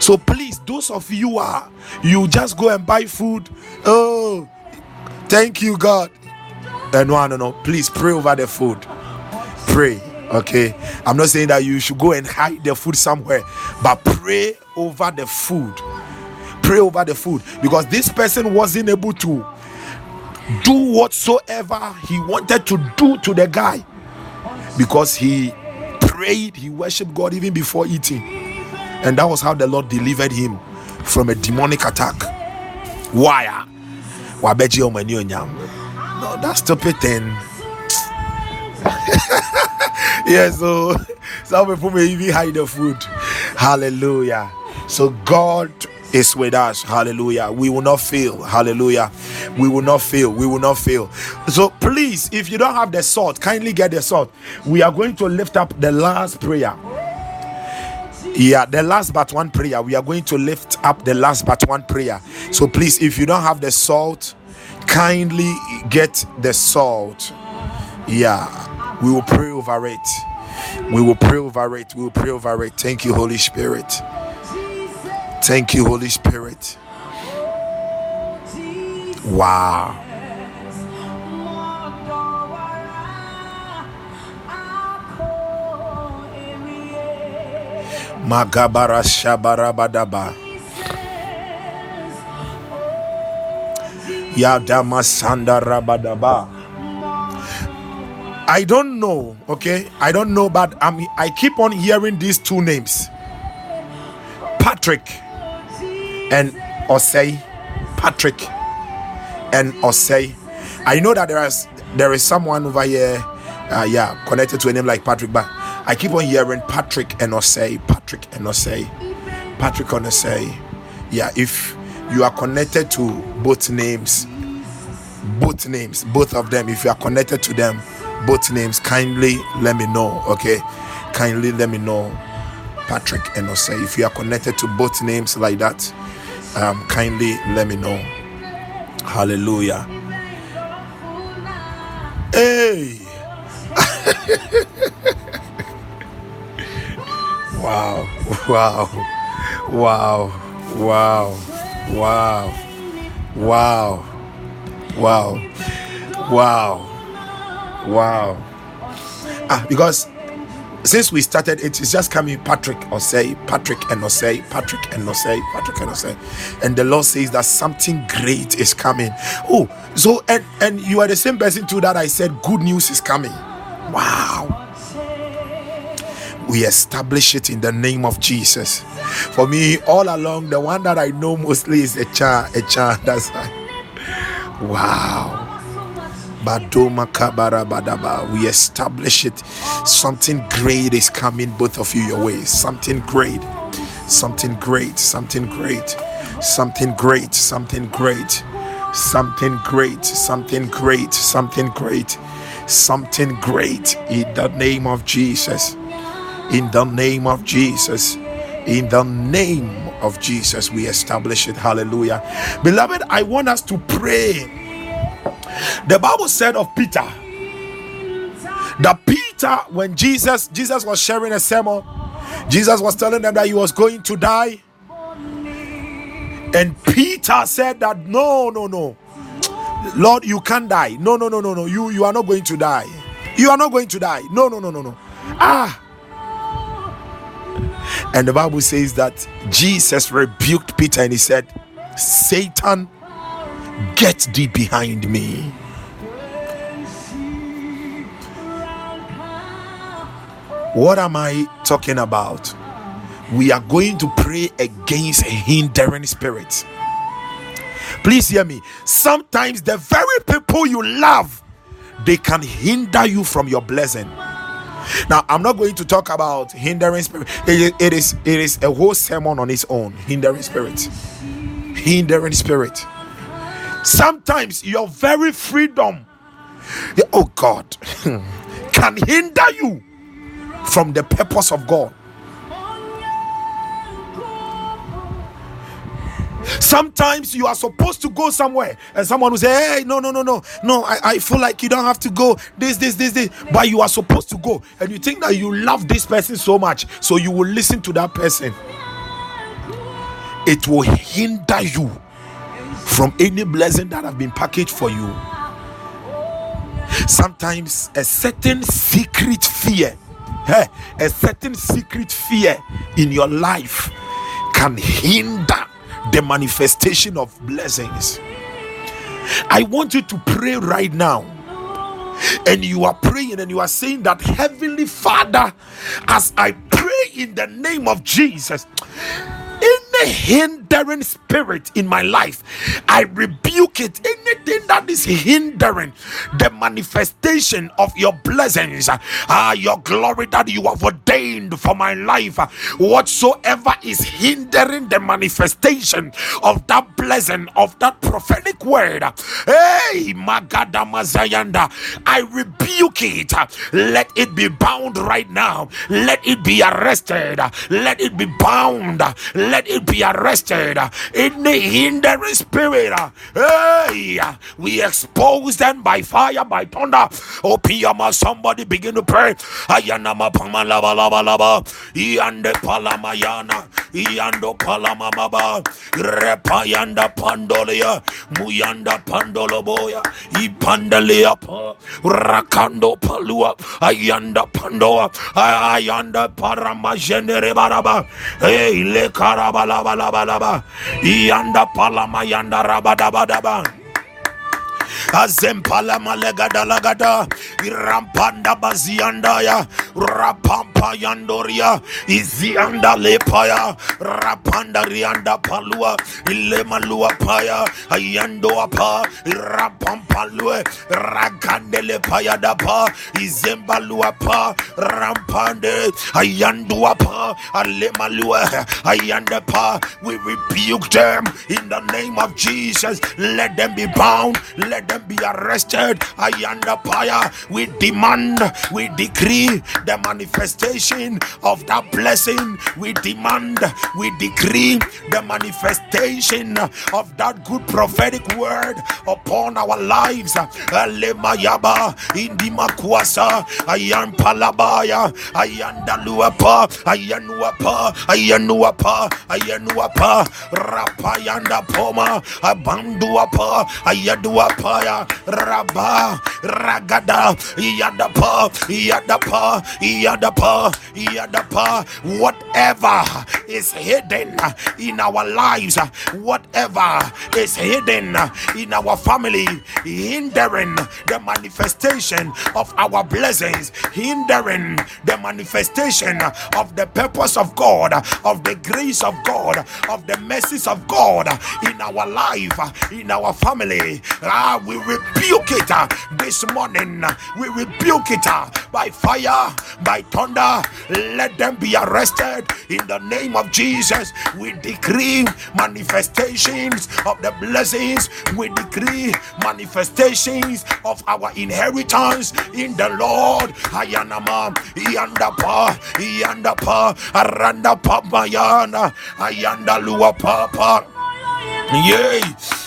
So please, those of you are you just go and buy food. Oh, thank you, God. Uh, no, no, no. Please pray over the food. Pray Okay, I'm not saying that you should go and hide the food somewhere, but pray over the food. Pray over the food because this person wasn't able to do whatsoever he wanted to do to the guy because he prayed, he worshiped God even before eating, and that was how the Lord delivered him from a demonic attack. Why? No, that's stupid thing. yeah, so some people may even hide the food. Hallelujah. So God is with us. Hallelujah. We will not fail. Hallelujah. We will not fail. We will not fail. So please, if you don't have the salt, kindly get the salt. We are going to lift up the last prayer. Yeah, the last but one prayer. We are going to lift up the last but one prayer. So please, if you don't have the salt, kindly get the salt. Yeah we will pray over it. We will pray over it. We will pray over it. Thank you, Holy Spirit. Thank you, Holy Spirit. Wow. Magabara Shabarabadaba. Yadama Sanda Rabadaba. I don't know, okay? I don't know, but I mean, I keep on hearing these two names Patrick and Osei. Patrick and Osei. I know that there is there is someone over here, uh, yeah, connected to a name like Patrick, but I keep on hearing Patrick and Osei, Patrick and Osei, Patrick and Osei. Yeah, if you are connected to both names, both names, both of them, if you are connected to them, both names, kindly let me know. Okay, kindly let me know. Patrick and Osei. If you are connected to both names like that, um, kindly let me know. Hallelujah. Hey. wow. Wow. Wow. Wow. Wow. Wow. Wow. Wow. Wow. Ah, because since we started, it is just coming Patrick or say Patrick and say Patrick and say Patrick and say, and the Lord says that something great is coming. Oh, so and and you are the same person too that I said good news is coming. Wow. We establish it in the name of Jesus. For me, all along, the one that I know mostly is a child, a child. That's like, wow. We establish it. Something great is coming, both of you, your ways. Something great. something great, something great, something great, something great, something great, something great, something great, something great in the name of Jesus. In the name of Jesus. In the name of Jesus, we establish it. Hallelujah. Beloved, I want us to pray. The Bible said of Peter that Peter, when Jesus Jesus was sharing a sermon, Jesus was telling them that he was going to die. And Peter said that no, no, no. Lord, you can't die. No, no, no, no, no. You you are not going to die. You are not going to die. No, no, no, no, no. Ah. And the Bible says that Jesus rebuked Peter and he said, Satan, get thee behind me. What am I talking about? We are going to pray against hindering spirits. Please hear me. Sometimes the very people you love, they can hinder you from your blessing. Now, I'm not going to talk about hindering spirit. It, it is it is a whole sermon on its own. Hindering spirit. Hindering spirit. Sometimes your very freedom, oh God, can hinder you from the purpose of God. Sometimes you are supposed to go somewhere, and someone will say, Hey, no, no, no, no, no, I, I feel like you don't have to go. This, this, this, this, but you are supposed to go, and you think that you love this person so much, so you will listen to that person. It will hinder you from any blessing that have been packaged for you. Sometimes a certain secret fear a certain secret fear in your life can hinder the manifestation of blessings. I want you to pray right now. And you are praying and you are saying that, Heavenly Father, as I pray in the name of Jesus, hindering spirit in my life, I rebuke it. Anything that is hindering the manifestation of your blessings, ah, your glory that you have ordained for my life, whatsoever is hindering the manifestation of that blessing, of that prophetic word, hey, Magada Mazayanda, I rebuke it. Let it be bound right now. Let it be arrested. Let it be bound. Let it be arrested in the hindering spirit. Hey, we expose them by fire, by thunder. Oh, Open mouth, somebody begin to pray. Ayanama pama lava lava lava. Iande palamayana. Iando palamamaba. Repayanda pandolia. Muyanda pandoloboya. Ipandalia pa. Rakando palua. Ayanda pandoa. Ayanda paramajenere baraba. Hey, le karabala laba laba laba yanda palama yanda rabadaba daba azempala malegada lagada. Irampanda bazianda ya rapampa yandoria. Izianda lepaya. Rapanda rianda palua. Ile malua paya. Ayando apa. Rapampa lue. Ragandele paya dapa. Izembalua pa. Rampande. Ayandu apa. Ale malua. Ayanda pa. We rebuke them in the name of Jesus. Let them be bound. Let them be arrested. Ayanda Paya, we demand, we decree the manifestation of that blessing. We demand, we decree the manifestation of that good prophetic word upon our lives. Alemayaba, Indimakwasa, Ayan Palabaya, Ayanda Luapa, Ayanuapa, Ayanuapa, Ayanuapa, Rapayanda Poma, Abanduapa, Ayaduapa raba ragada yadapa yadapa yadapa yadapa. Whatever is hidden in our lives whatever is hidden in our family hindering the manifestation of our blessings hindering the manifestation of the purpose of God of the grace of God of the mercies of God in our life in our family. Ah, we rebuke it uh, this morning. We rebuke it uh, by fire, by thunder. Let them be arrested in the name of Jesus, we decree manifestations of the blessings. We decree manifestations of our inheritance in the Lord. Ayanama, Yandapa, Yandapa, Aranda Pamayana, Ayanda Lua Papa. Yay,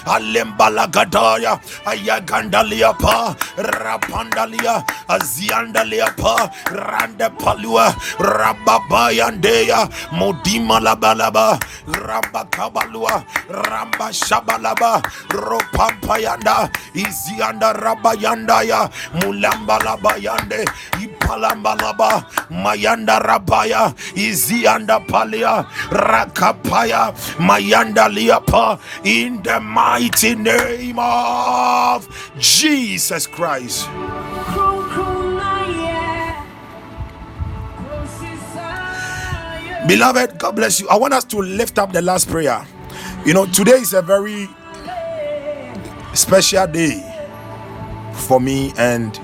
Alembalagadaya, Ayagandalia pa, Rapandalia, Aziandalia pa, Randa Palua, Rababayandeya, Modima Labalaba, Ramba Kabalua, Ramba Shabalaba, Ropampayanda, Izianda Rabayandaya, Mulamba Labayande, Ipalambalaba, Mayanda Rabaya, Izianda Palia, Rakapaya, Mayanda Liapa, in the mighty name of Jesus Christ. Beloved, God bless you. I want us to lift up the last prayer. You know, today is a very special day for me, and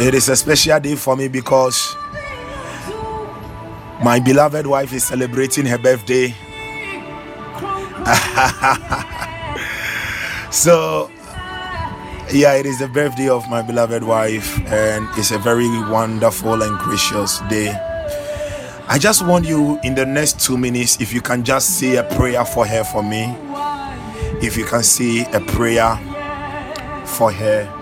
it is a special day for me because my beloved wife is celebrating her birthday. so, yeah, it is the birthday of my beloved wife, and it's a very wonderful and gracious day. I just want you in the next two minutes, if you can just say a prayer for her for me. If you can say a prayer for her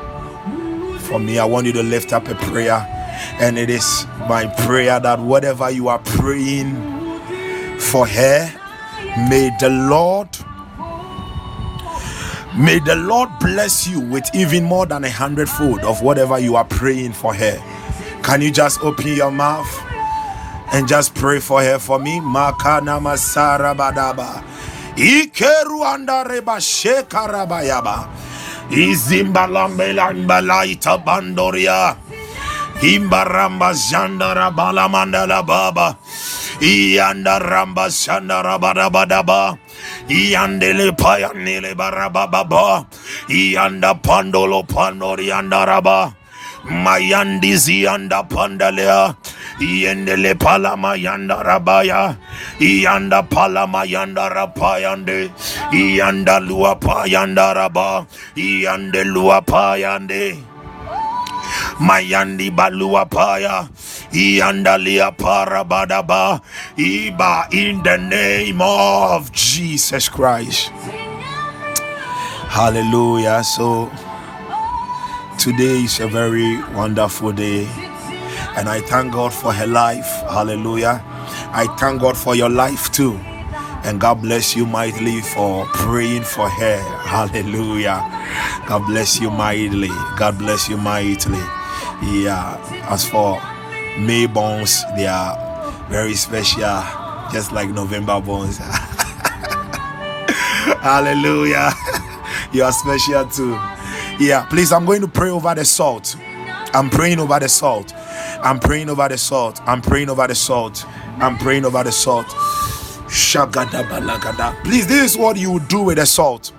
for me, I want you to lift up a prayer. And it is my prayer that whatever you are praying for her, may the Lord May the Lord bless you with even more than a hundredfold of whatever you are praying for her. Can you just open your mouth? and just pray for her for me. Makana Masara Badaba. Ikeru andareba shekarabayaba. Izimbalambelanbalaita bandoria. Imbaramba jandara balamandala baba. Ianda ramba shandara badabadaba. Iandele payanele barababa. Ianda pandolo pandori andaraba. Mayandi zianda pandalea. Yendele palama yanda rabaya. Yanda palama yanda rapayande. Yanda luapa yanda raba. Yande luapa yande. Mayandi balua paya. Iandalia parabadaba. Iba in the name of Jesus Christ. Hallelujah. So today is a very wonderful day. And I thank God for her life. Hallelujah. I thank God for your life too. And God bless you mightily for praying for her. Hallelujah. God bless you mightily. God bless you mightily. Yeah. As for May bones, they are very special, just like November bones. Hallelujah. You are special too. Yeah, please, I'm going to pray over the salt. I'm praying over the salt. I'm praying over the salt. I'm praying over the salt. I'm praying over the salt. Shagada balagada. Please, this is what you do with the salt.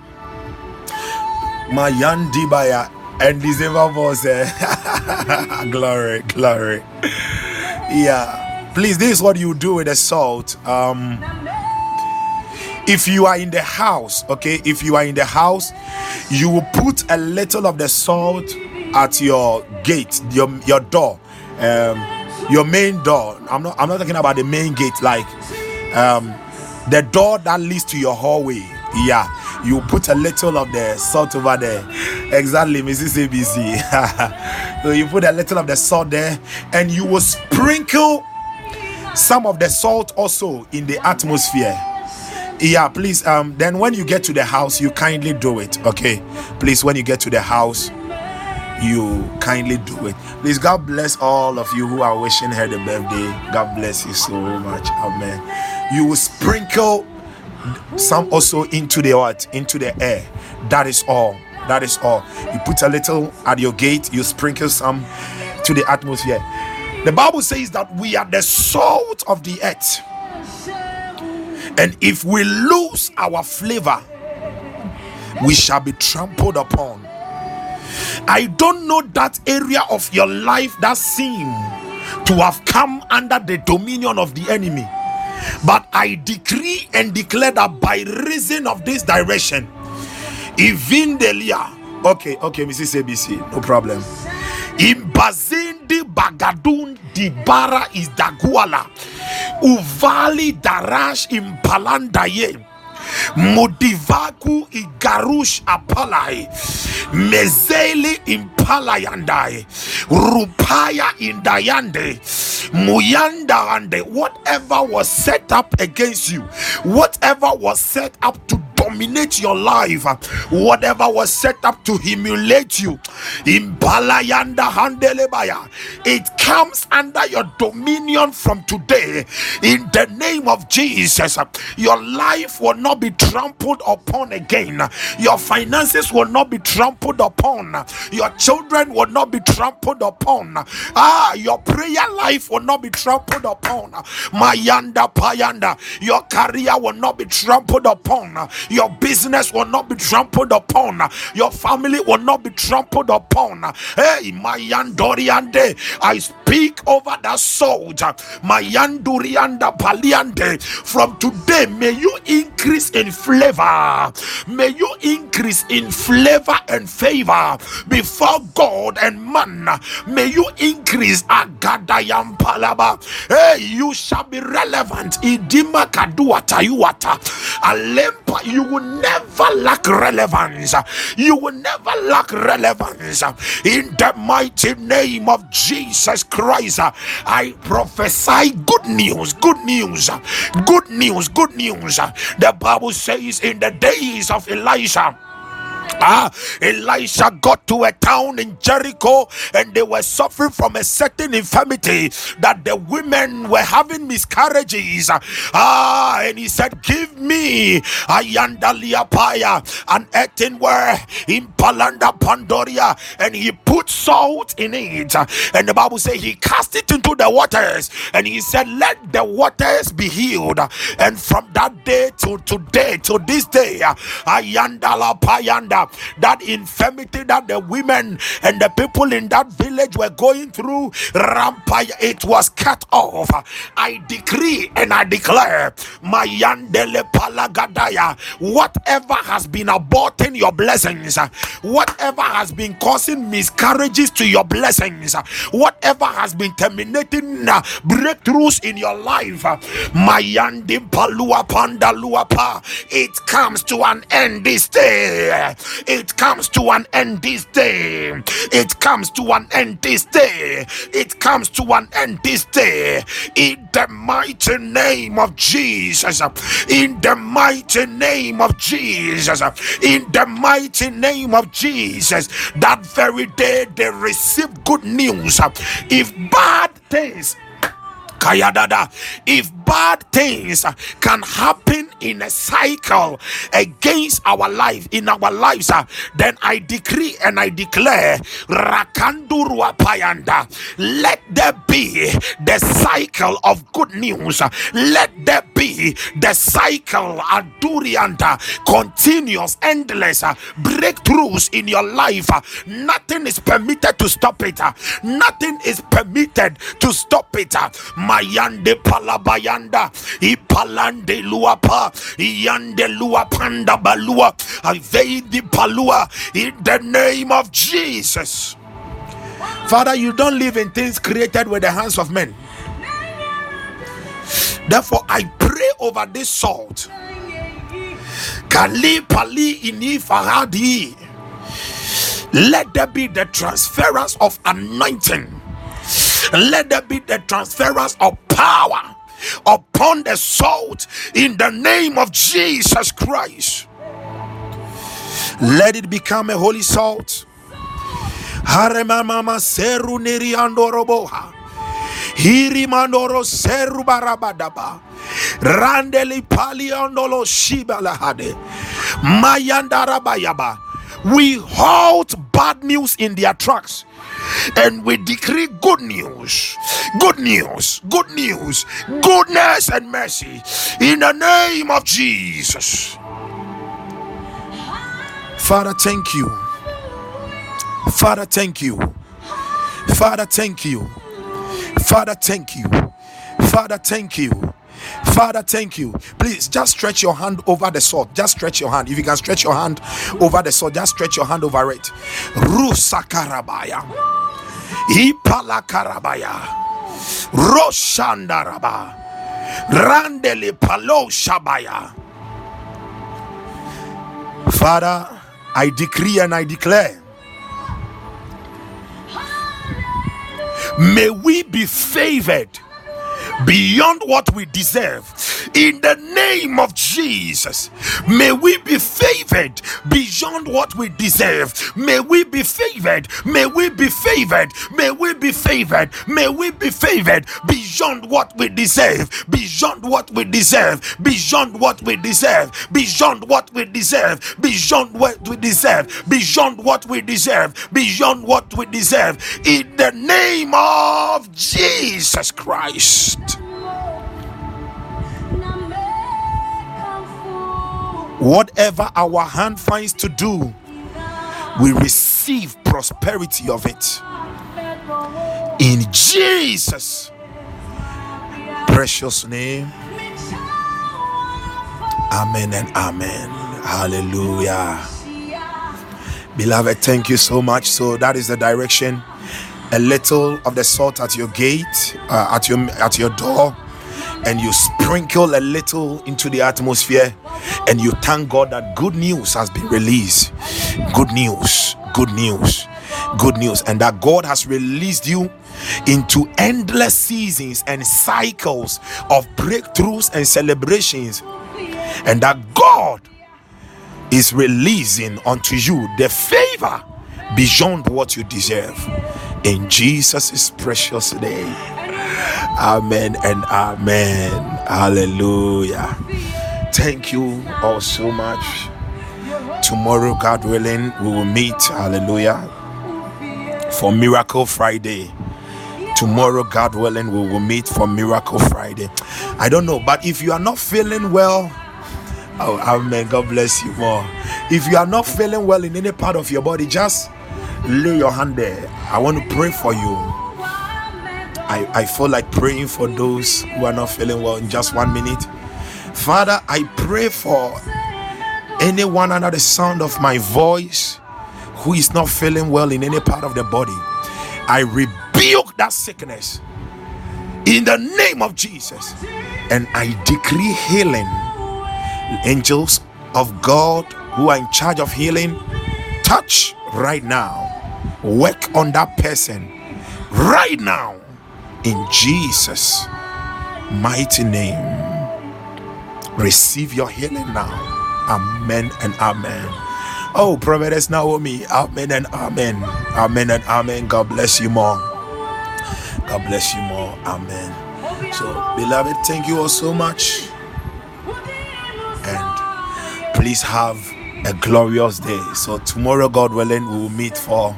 Mayandi baya and December was glory, glory. Yeah. Please, this is what you do with the salt. Um if you are in the house, okay, if you are in the house, you will put a little of the salt at your gate, your your door, um, your main door. I'm not I'm not talking about the main gate, like um, the door that leads to your hallway. Yeah, you put a little of the salt over there. Exactly, Mrs. ABC. so you put a little of the salt there, and you will sprinkle some of the salt also in the atmosphere yeah please um then when you get to the house you kindly do it okay please when you get to the house you kindly do it. Please god bless all of you who are wishing her the birthday. God bless you so much. Amen. You will sprinkle some also into the what? Into the air. That is all. That is all. You put a little at your gate. You sprinkle some to the atmosphere. The bible says that we are the salt of the earth. And if we lose our flavor, we shall be trampled upon. I don't know that area of your life that seem to have come under the dominion of the enemy. But I decree and declare that by reason of this direction, even Delia. Okay, okay, Mrs. ABC, no problem. Imbazindi Bagadun Dibara is Daguala. Uvali Darash Impalandaye. Mudivaku igarush apalai. Mezeli impalayandai. Rupaya indayande. Muyanda ande. Whatever was set up against you, whatever was set up to dominate your life, whatever was set up to humiliate you, Imbalayanda handelebaya. It comes under your dominion from today. In the name of Jesus, your life will not be trampled upon again. Your finances will not be trampled upon. Your children will not be trampled upon. Ah, your prayer life will not be trampled upon. Mayanda payanda. Your career will not be trampled upon. Your business will not be trampled upon. Your family will not be trampled upon. Hey, my Mayandoriande, I speak over that soldier. Mayandurianda Paliande. From today, may you increase in flavor. May you increase in flavor and favor before God and man. May you increase Agadayam Palaba. Hey, you shall be relevant. Idima Kadua Tayuata. Alempa, you will never lack relevance. You will never lack relevance. In the mighty name of Jesus Christ, I prophesy good news, good news, good news, good news. The Bible says in the days of Elijah. Ah, Elisha got to a town in Jericho and they were suffering from a certain infirmity that the women were having miscarriages. Ah, and he said, Give me a Ayandaliapaya, an earthenware in Palanda Pandoria, and he put salt in it. And the Bible says he cast it into the waters and he said, Let the waters be healed. And from that day to today, to this day, Ayandala Payanda that infirmity that the women and the people in that village were going through, rampire, it was cut off. I decree and I declare, Mayandele Palagadaya, whatever has been aborting your blessings, whatever has been causing miscarriages to your blessings, whatever has been terminating uh, breakthroughs in your life, Mayandi Palua Panda Luapa, it comes to an end this day. It comes to an end this day. It comes to an end this day. It comes to an end this day. In the mighty name of Jesus. In the mighty name of Jesus. In the mighty name of Jesus. That very day they received good news. If bad things. If bad things can happen in a cycle against our life, in our lives, uh, then I decree and I declare Rakandurua Payanda. Let there be the cycle of good news. Let there be the cycle Adurianda continuous, endless uh, breakthroughs in your life. Nothing is permitted to stop it. Nothing is permitted to stop it mayande palabayanda. Ipalande luapa. Yande luapanda balua. Aveidi palua in the name of Jesus. Father you don't live in things created with the hands of men. Therefore I pray over this salt. Kali pali ini faradi let there be the transference of anointing let there be the transference of power upon the salt in the name of Jesus Christ. Let it become a holy salt. Haremama seru neriandoroboha. Hirimandoro seru barabadaba. Randeli paliandolo shibalahade. Mayandarabayaba. We halt bad news in their tracks and we decree good news, good news, good news, goodness and mercy in the name of Jesus. Father, thank you. Father, thank you. Father, thank you. Father, thank you. Father, thank you. Father, thank you. Please just stretch your hand over the sword. Just stretch your hand. If you can stretch your hand over the sword, just stretch your hand over it. Rusakarabaya. Ipalakarabaya. Roshandaraba. Randele Palo Shabaya. Father, I decree and I declare may we be favored beyond what we deserve. In the name of Jesus, may we be favored beyond what we deserve. May we be favored. May we be favored. May we be favored. May we be favored beyond what we deserve. Beyond what we deserve. Beyond what we deserve. Beyond what we deserve. Beyond what we deserve. Beyond what we deserve. Beyond what we deserve. In the name of Jesus Christ. Whatever our hand finds to do, we receive prosperity of it. In Jesus' precious name. Amen and amen. Hallelujah. Beloved, thank you so much. So that is the direction. A little of the salt at your gate, uh, at your at your door, and you sprinkle a little into the atmosphere, and you thank God that good news has been released. Good news, good news, good news, and that God has released you into endless seasons and cycles of breakthroughs and celebrations, and that God is releasing unto you the favor beyond what you deserve in Jesus' precious name. Amen and amen. Hallelujah. Thank you all so much. Tomorrow, God willing, we will meet. Hallelujah. For Miracle Friday. Tomorrow, God willing, we will meet for Miracle Friday. I don't know, but if you are not feeling well, oh, amen. God bless you more. If you are not feeling well in any part of your body, just lay your hand there. I want to pray for you. I, I feel like praying for those who are not feeling well in just one minute. Father, I pray for anyone under the sound of my voice who is not feeling well in any part of the body. I rebuke that sickness in the name of Jesus and I decree healing. Angels of God who are in charge of healing, touch right now. Work on that person right now in Jesus' mighty name. Receive your healing now. Amen and amen. Oh, Prophetess Naomi, amen and amen. Amen and amen. God bless you more. God bless you more. Amen. So, beloved, thank you all so much. And please have a glorious day. So, tomorrow, God willing, we will meet for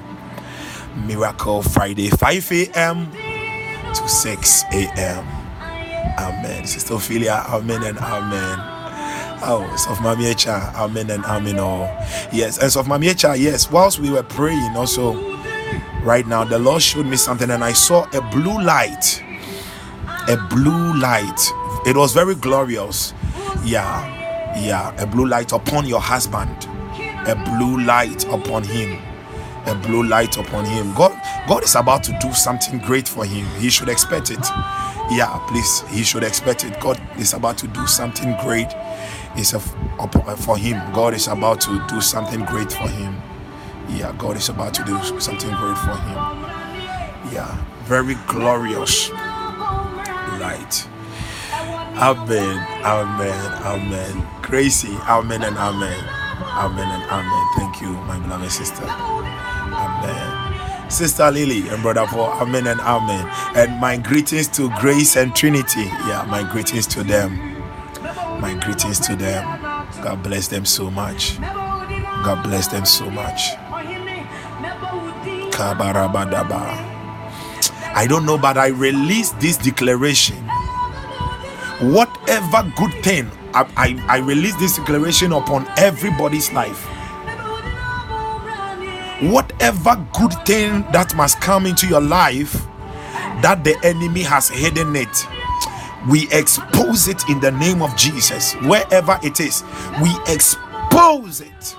Miracle Friday, 5 a.m. to 6 a.m. Amen. Sister Ophelia, amen and amen. Oh, of Mamiecha, amen and amen. Oh, yes, and so of Mamiecha, yes. Whilst we were praying, also, right now, the Lord showed me something, and I saw a blue light. A blue light. It was very glorious. Yeah, yeah, a blue light upon your husband, a blue light upon him a blue light upon him. God, God is about to do something great for him. He should expect it. Yeah, please. He should expect it. God is about to do something great. It's a, for him. God is about to do something great for him. Yeah, God is about to do something great for him. Yeah, very glorious light. Amen, amen, amen. Gracie, amen and amen. Amen and amen. Thank you, my beloved sister. Sister Lily and Brother Paul, Amen and Amen. And my greetings to Grace and Trinity. Yeah, my greetings to them. My greetings to them. God bless them so much. God bless them so much. I don't know, but I release this declaration. Whatever good thing, I, I, I release this declaration upon everybody's life whatever good thing that must come into your life that the enemy has hidden it we expose it in the name of Jesus. Wherever it is, we expose it